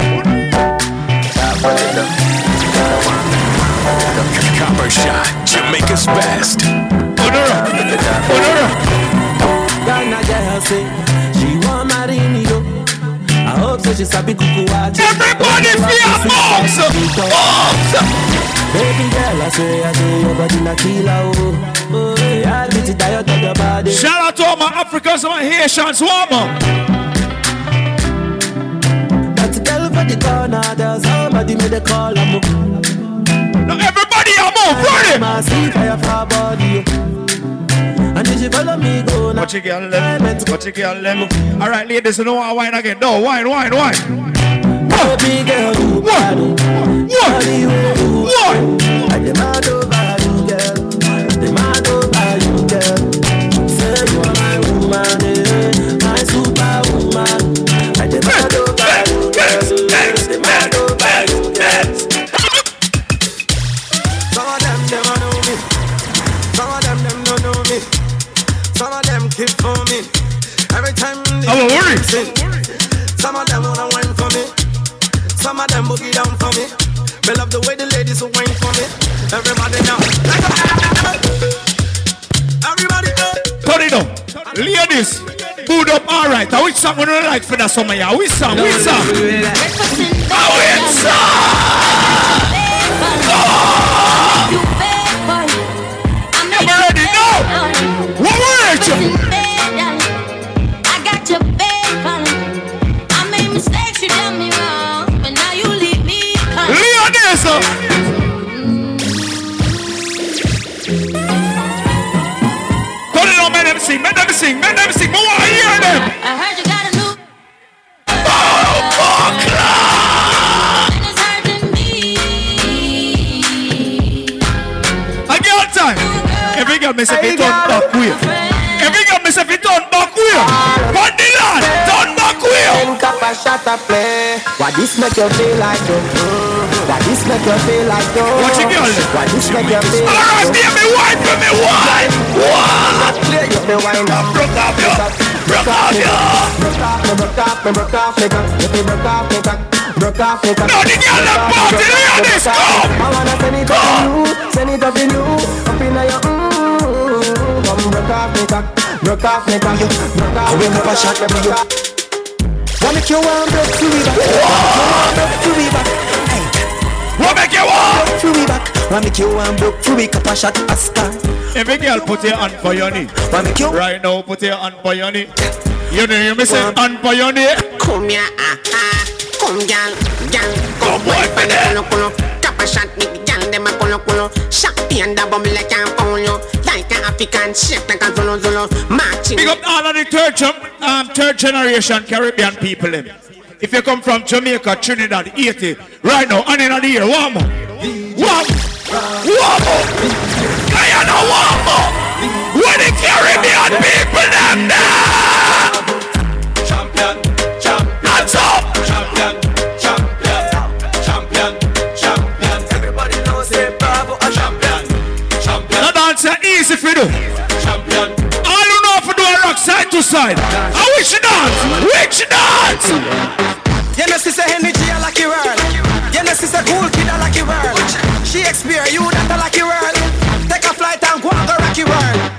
Copper shot. Jamaica's best. Ghana girl say she I hope so she sabi kuku watch. Everybody Baby girl, I say I say your body na killer oh. Oh, yeah, I get it tired of your body. Shout out to all my Africans and my Haitians, woman. That girl for the corner, there's somebody made a call. I'm Now everybody, I'm on ready. My see fire for body. And if she follow me, go now. Watch your girl them. Watch your girl them. All right, ladies, you know what? Wine again. No, wine, wine, wine. Baby girl, you bad. You What? I demand over you, girl. Demand over you, girl. Say you are my woman, time they I'm a worry. Some of them wanna wine for me. Some of them boogie down for me. We love the way the ladies will wine for me. Everybody now. Everybody up. Turn it up. Ladies, boot up all right. I which song we don't like for that summer, yeah? Which song? Which song? Which song? I'm it on, man. Them sing, man. Them sing, man. Them sing. I want to hear them. I heard you got a new. And it's hurting me. A girl time. Every girl me say fi turn back way. Every girl me say fi turn back way. Run the land, turn back way. Then cap a shot a play. Why this make you feel like though? Why this make you feel like though? Watch it, girl. Why this make you feel All right, like baby, wine for me, wine. What? Play you me wine up. Broke off you. Broke off you. Broke off, me broke off, me broke off, me cock. If me broke off, me. Broke off, me cock. No, the girl them party, Leon this come. I wanna send it up in you, send it up in you, up in your mm. Come broke off, me cock. Broke off, me cock. Broke off, me cock. What make you want break to be back? What make you want break to be back? Hey. What make you want break to be back? What make you want break to be. cup a shot a star? Every girl put your hand for your knee. What make you right now? Put your hand for your knee. You know you miss it hand for your knee. Come here, ah ah, come girl, girl, come wipe and culo culo. Cup a shot, big girl, them a culo culo. Shot the hand a bum like a phone, yo. Like an African shape, like a zulu, zulu. Marching. Big up all of the third, um, third generation Caribbean people. Them. If you come from Jamaica, Trinidad, Haiti, right now, and in the year, more. One One more. I know one more. Where the Caribbean people them there. Dance easy for you. Champion. All you know for do a rock side to side. I wish you dance. Which dance? You know, she say energy, I like your world. You know, she say cool kid, I like your world. She experience you, that I like your world. Take a flight and go and go rock your world.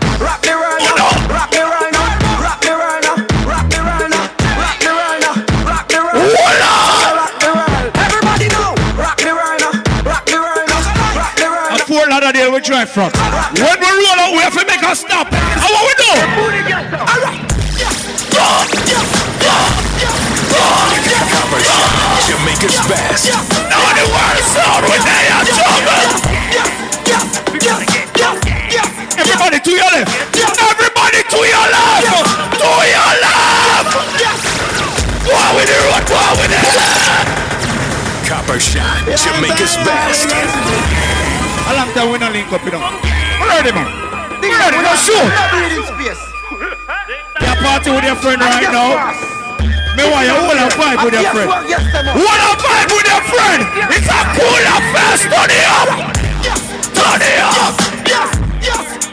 Fort Lauderdale we drive from. When we roll out, we have to make a stop. How what we do? All right. Copper Shot, Jamaica's best. Now the world sound when they are trouble. Everybody to your left. Everybody to your left. To your left. Go on with the road. Go on with it. Copper Shot, Jamaica's best. A long time we not link up, you know. Ready, man. Ready, no show. You're party with your friend right now. Me want you hold a vibe with your friend. Hold a vibe with your friend. It's a cool affair. Turn it up. Turn it up. Yes, yes,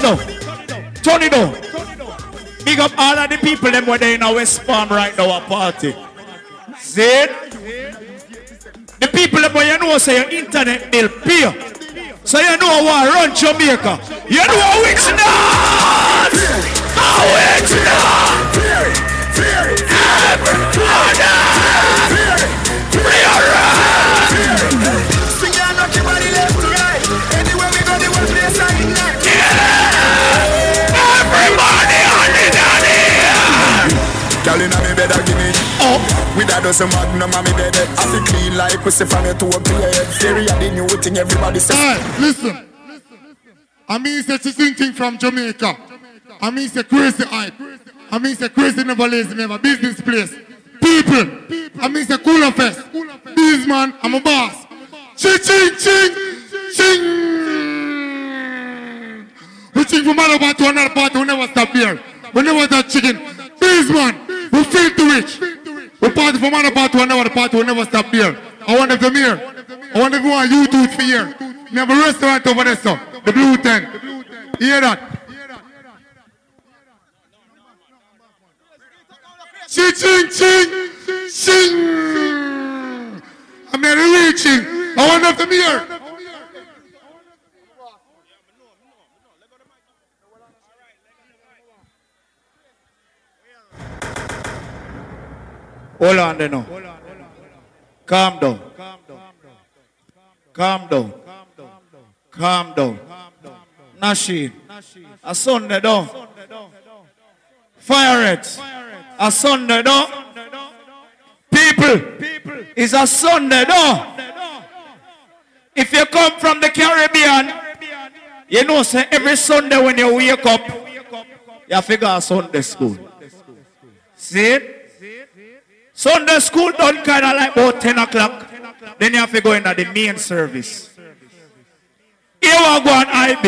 it down. Turn it down. Big up all of the people them where they in our West Palm right now at party. See it? The people them where you know say your internet bill pay. So you know what run Jamaica. You know which dance. How which dance. Sing Girl inna me bed a give me up With a dozen magnum on me bed eh. I feel clean like pussy from your toe to head Theory of the new thing everybody say Hey, listen. I mean, to sing thing from Jamaica. I mean, say crazy hype. I mean, say crazy never lazy, never business place. People. I mean, say cooler fest. This man, I'm a boss. Ching, ching, ching, ching. We ching from one part to another part. We never stop here. We never stop chicken. This man, we feel too rich. We party from one part to another part. We never stop here. I want them here. I want everyone YouTube for here. We have a restaurant over there, so the Blue Tent. Hear that? Ching, ching, ching, ching. I'm not reaching. I want them here. Hold on there now. Calm down. Calm down. Calm down. Nashi. A Sunday down. Fire it. A Sunday down. People. It's a Sunday down. If you come from the Caribbean, you know, say every Sunday when you wake up, you go to Sunday school. See? Sunday school done kind of like about 10 o'clock. Then you have to go into the main service. Here we go on IB.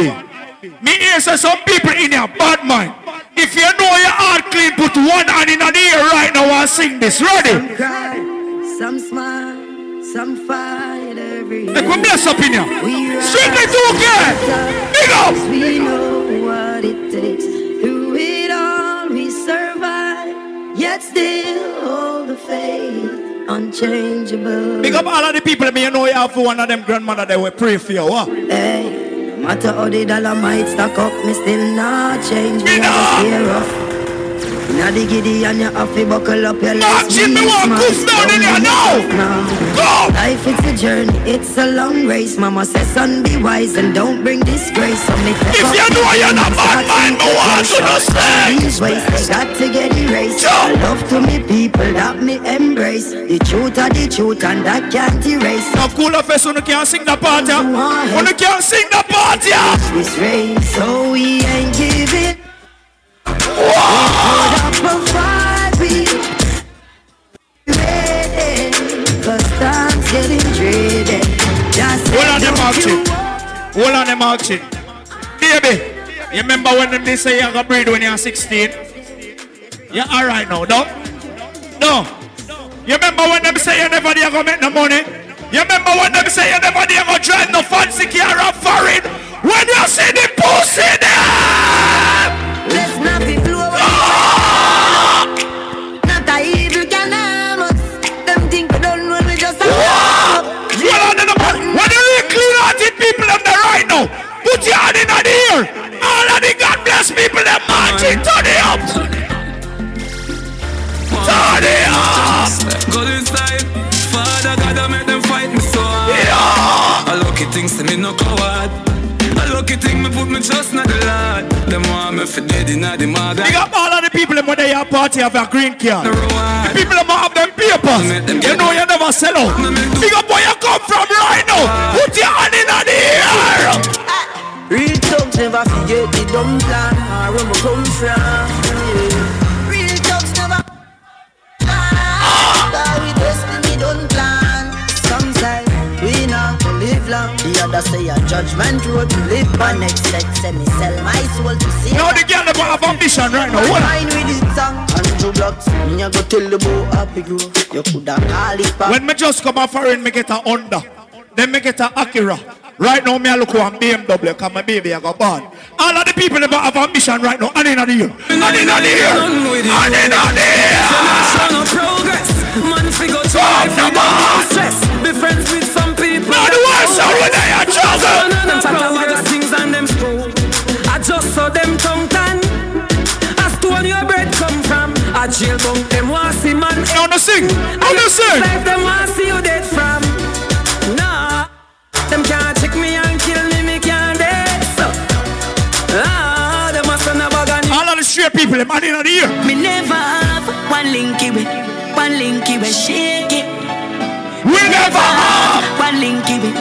Me hear say some people in your bad mind. If you know your heart clean, put one hand in the ear right now and sing this. Ready? Some cry, some smile, some fight every Make we bless up in here. Strictly to again. Big up. We know what it takes. Through it all, we survive. Yet still faith, unchangeable. Big up all of the people me you know you have for one of them grandmother that will pray for you. What? Hey, no matter how the dollar might stack up, me still not change. Me just off. Now the giddy and you have to buckle up your. Marching, me want goof down in here now. Go! Life is a journey, it's a long race. Mama says, son, be wise and don't bring disgrace. So me If you know you're not bad mind, want you to. These ways they got to get erased. Love to me people that me embrace. The truth are the truth and that can't erase. Now cool off us, you can't sing the part, yeah. You can't sing the part, yeah. This race, so we ain't giving. Hold on on them action. Baby, you remember when them they say you got breed when you're 16? Yeah, alright now, no? No. You remember when them say you never there go make no money? You remember when them say you never there go drive no fancy car or foreign? When you see the pussy there! Hand in the ear. All of the God bless people that marching to the up. To the up. Go inside. Father God, I make them fight me so hard. I lucky things to me no coward. I lucky thing me put me trust in the Lord. Them want me for dead in the mother. Big up all of the people them when they have party have a green card. The people them have them papers. You know you never sell out. Big up where you come from right now. Put your hand in never forget the dumb plan or where we come from. Yeah. Real never. Ah, we destiny don't plan. Some say we not live long. The other say a judgment road to live. My next set say me sell my soul to see. Now the girl never have ambition right now. What? Mine with it song. Andrew Blocks. Me a go tell the boy happy grow. You coulda call it back. When me just come off foreign, me get a Honda. Then me get a Acura. Right now, me a look one BMW, cause my baby I got born. All of the people that have ambition right now, and in the year. And in the year. And in the year. no progress. Man, figure to life with no stress. Be friends with some people. Now the worst out when they are trouble. Them talk about things and them school. I just saw them tongue tan. Ask where your bread come from. A jail bunk them want see man. No, no sing. No, no sing. Life them want see you dead from. Nah, them can't people, them and in the year. Me never have one linky with, one linky with shake it. We never have one linky with,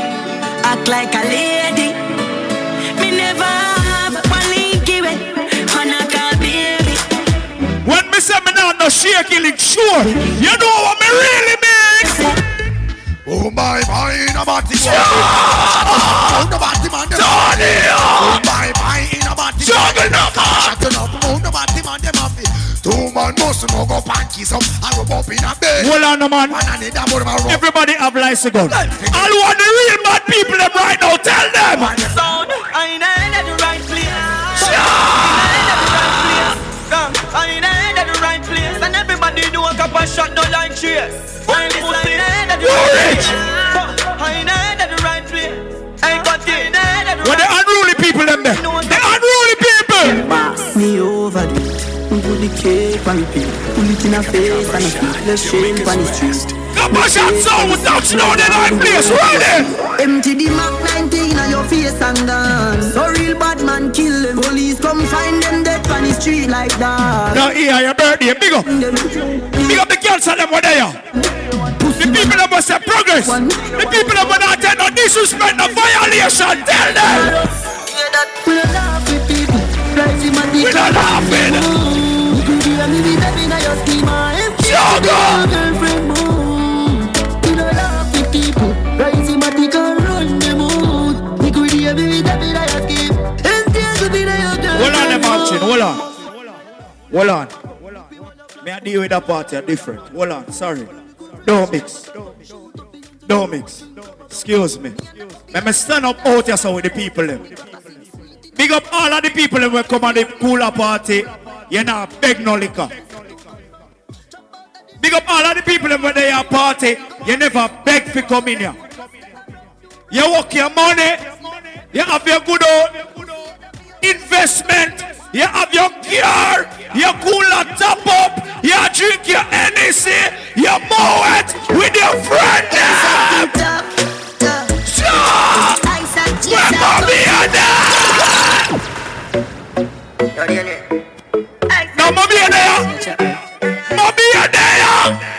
act like a lady. Me never have one linky with, wanna call baby. When me say me not no shaky lick, sure. You know what me really mean. Oh my my in a body Oh the body man Tony Oh my my in a body Juggle up Shut up the body man them have it Two man must no go panties up I rub up in a bed Hold on, no, man. One and the double man rub Everybody have lights to go. All want the real mad people them right now. Tell them. Sound, I ain't at the right place. I ain't at the right place. I ain't at the right place. And everybody do a cup of shot, no like cheers. While pussy, I ain't at the right place. I ain't at the right place. I got at the When the unruly people them there. The unruly people. Cake on repeat. Pull it in a face and a feel the shame on the street. Come on, shot sound without slow the night place. Ready? Empty the Mac 19 on your face and dance. So real bad man kill them. Police come find them dead on the street like that. Now here your birthday. Big up. Big up the girls and them over there. The people that must have progress. The people that will not take no disrespect, no violation. Tell them. We don't laugh with people. Rise him and We don't laugh with You could be baby now your schema. Empty your girlfriend mood. We don't laugh with people. Rise him and take and run the mood. You could a mini baby now your scheme. Empty your baby now your girlfriend Hold on, them action. Hold on. Hold on. May I deal with that party different. Hold on. Sorry. Don't mix. Don't mix. Excuse me. Let me stand up out here so with the people them. Big up all of the people that will come on the cooler party. You know, beg no liquor. Big up all of the people when they are party. You never beg for come in here. You work your money. You have your good old investment. You have your gear. Your cooler top up. You drink your NEC. You mow it with your friend. Where mommy and No, mommy and there. Mommy and there. Westbound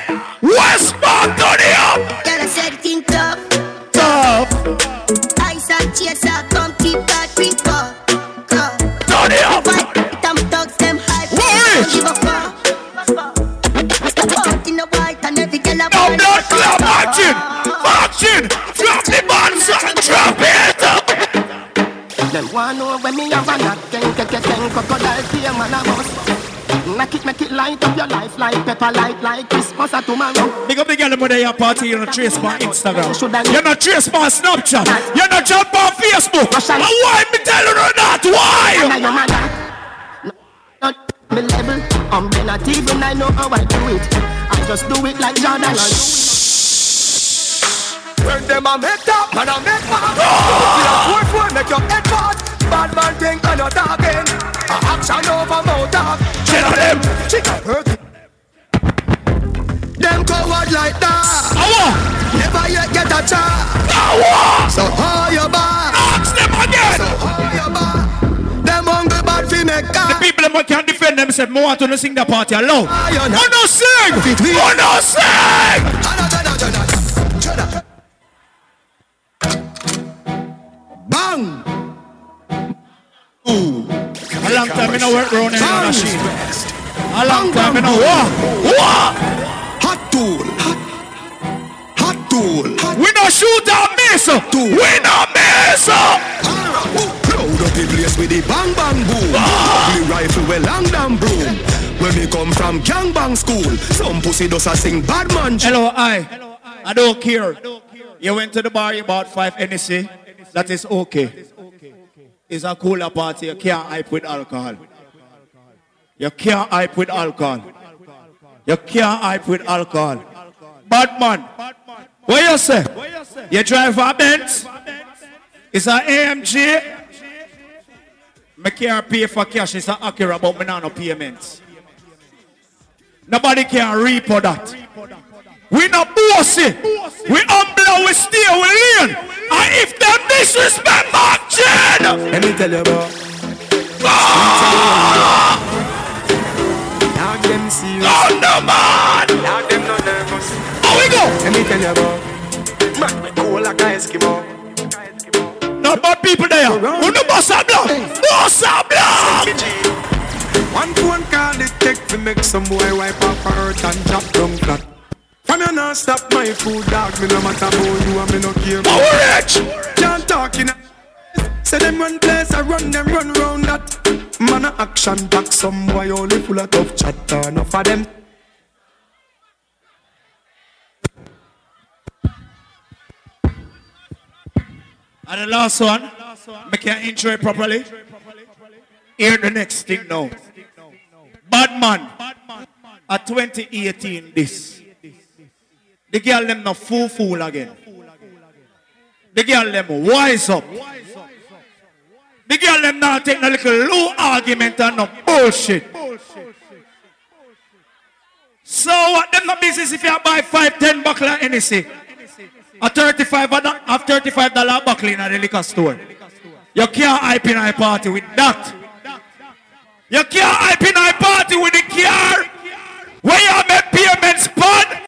light up your life like pepper light, like Christmas or tomorrow. Big up the girl when you party, you're not trace on Instagram. You're not trace on Snapchat. You're not jump on Facebook. And why me tell you that? Why? And your mother, not me level. I'm not even I know how I do it. I just do it like Jordan. I when them a make up and a make back oh! Four four make your head fat Bad man think I'm not talking A action over mouth talk Tell them. Hurt Them coward like that. Awa Never yet get a chance Awa So how you bad Ask them again! So how you bad Them hungry bad fi make The people them can't defend themselves. More want to sing the party alone. Oh no sing? Oh no sing? Bang! Ooh. A long time in a work round a sheet. A long time in a war. War! Hot tool. Hot, tool. We no shoot or miss. We no miss. Load up the place with the bang bang boom. Ah. Ugly rifle with long damn broom. When me come from gang bang school, some pussy does a sing bad man. Hello, I. I don't care. You went to the bar, you bought five NSC. That is okay. It's a cooler party. You can't hype with alcohol. You can't hype with alcohol. You can't hype with alcohol. Bad man. What you say? You drive a Benz? It's an AMG? Me can't pay for cash. It's an Acura, but me no payments. Nobody can repo that. We not bossy. We humble, we stay, we lean. And if them disrespect Mark Jen, Let me tell you about. Ah! Dog them serious. Oh no man. Dog them no nervous. How we go? Let me tell you about. Man, we cool like a Eskimo. Not bad people there. Who no boss a blow? Boss a blow. One phone call it take to make some boy wipe off her hurt and drop down flat. From you not stop my food dog, me no matter about you and me no care. Power rich. Can't talk in Say them run place, I run them run round that. Man a action back, some boy only full of tough chatter. Enough of them. And the last one, make your intro properly. Hear the next thing now. Bad man. At 2018, this. The girl them no fool fool again. The girl them wise up. The girl them now take no little low argument and no bullshit. bullshit. So what them no business if you buy five, ten buckle of anything. A thirty-five a thirty-five dollar buckle in a liquor store. You can't hype in a party with that. You can't hype in a party with the car. Where you make payments, bud?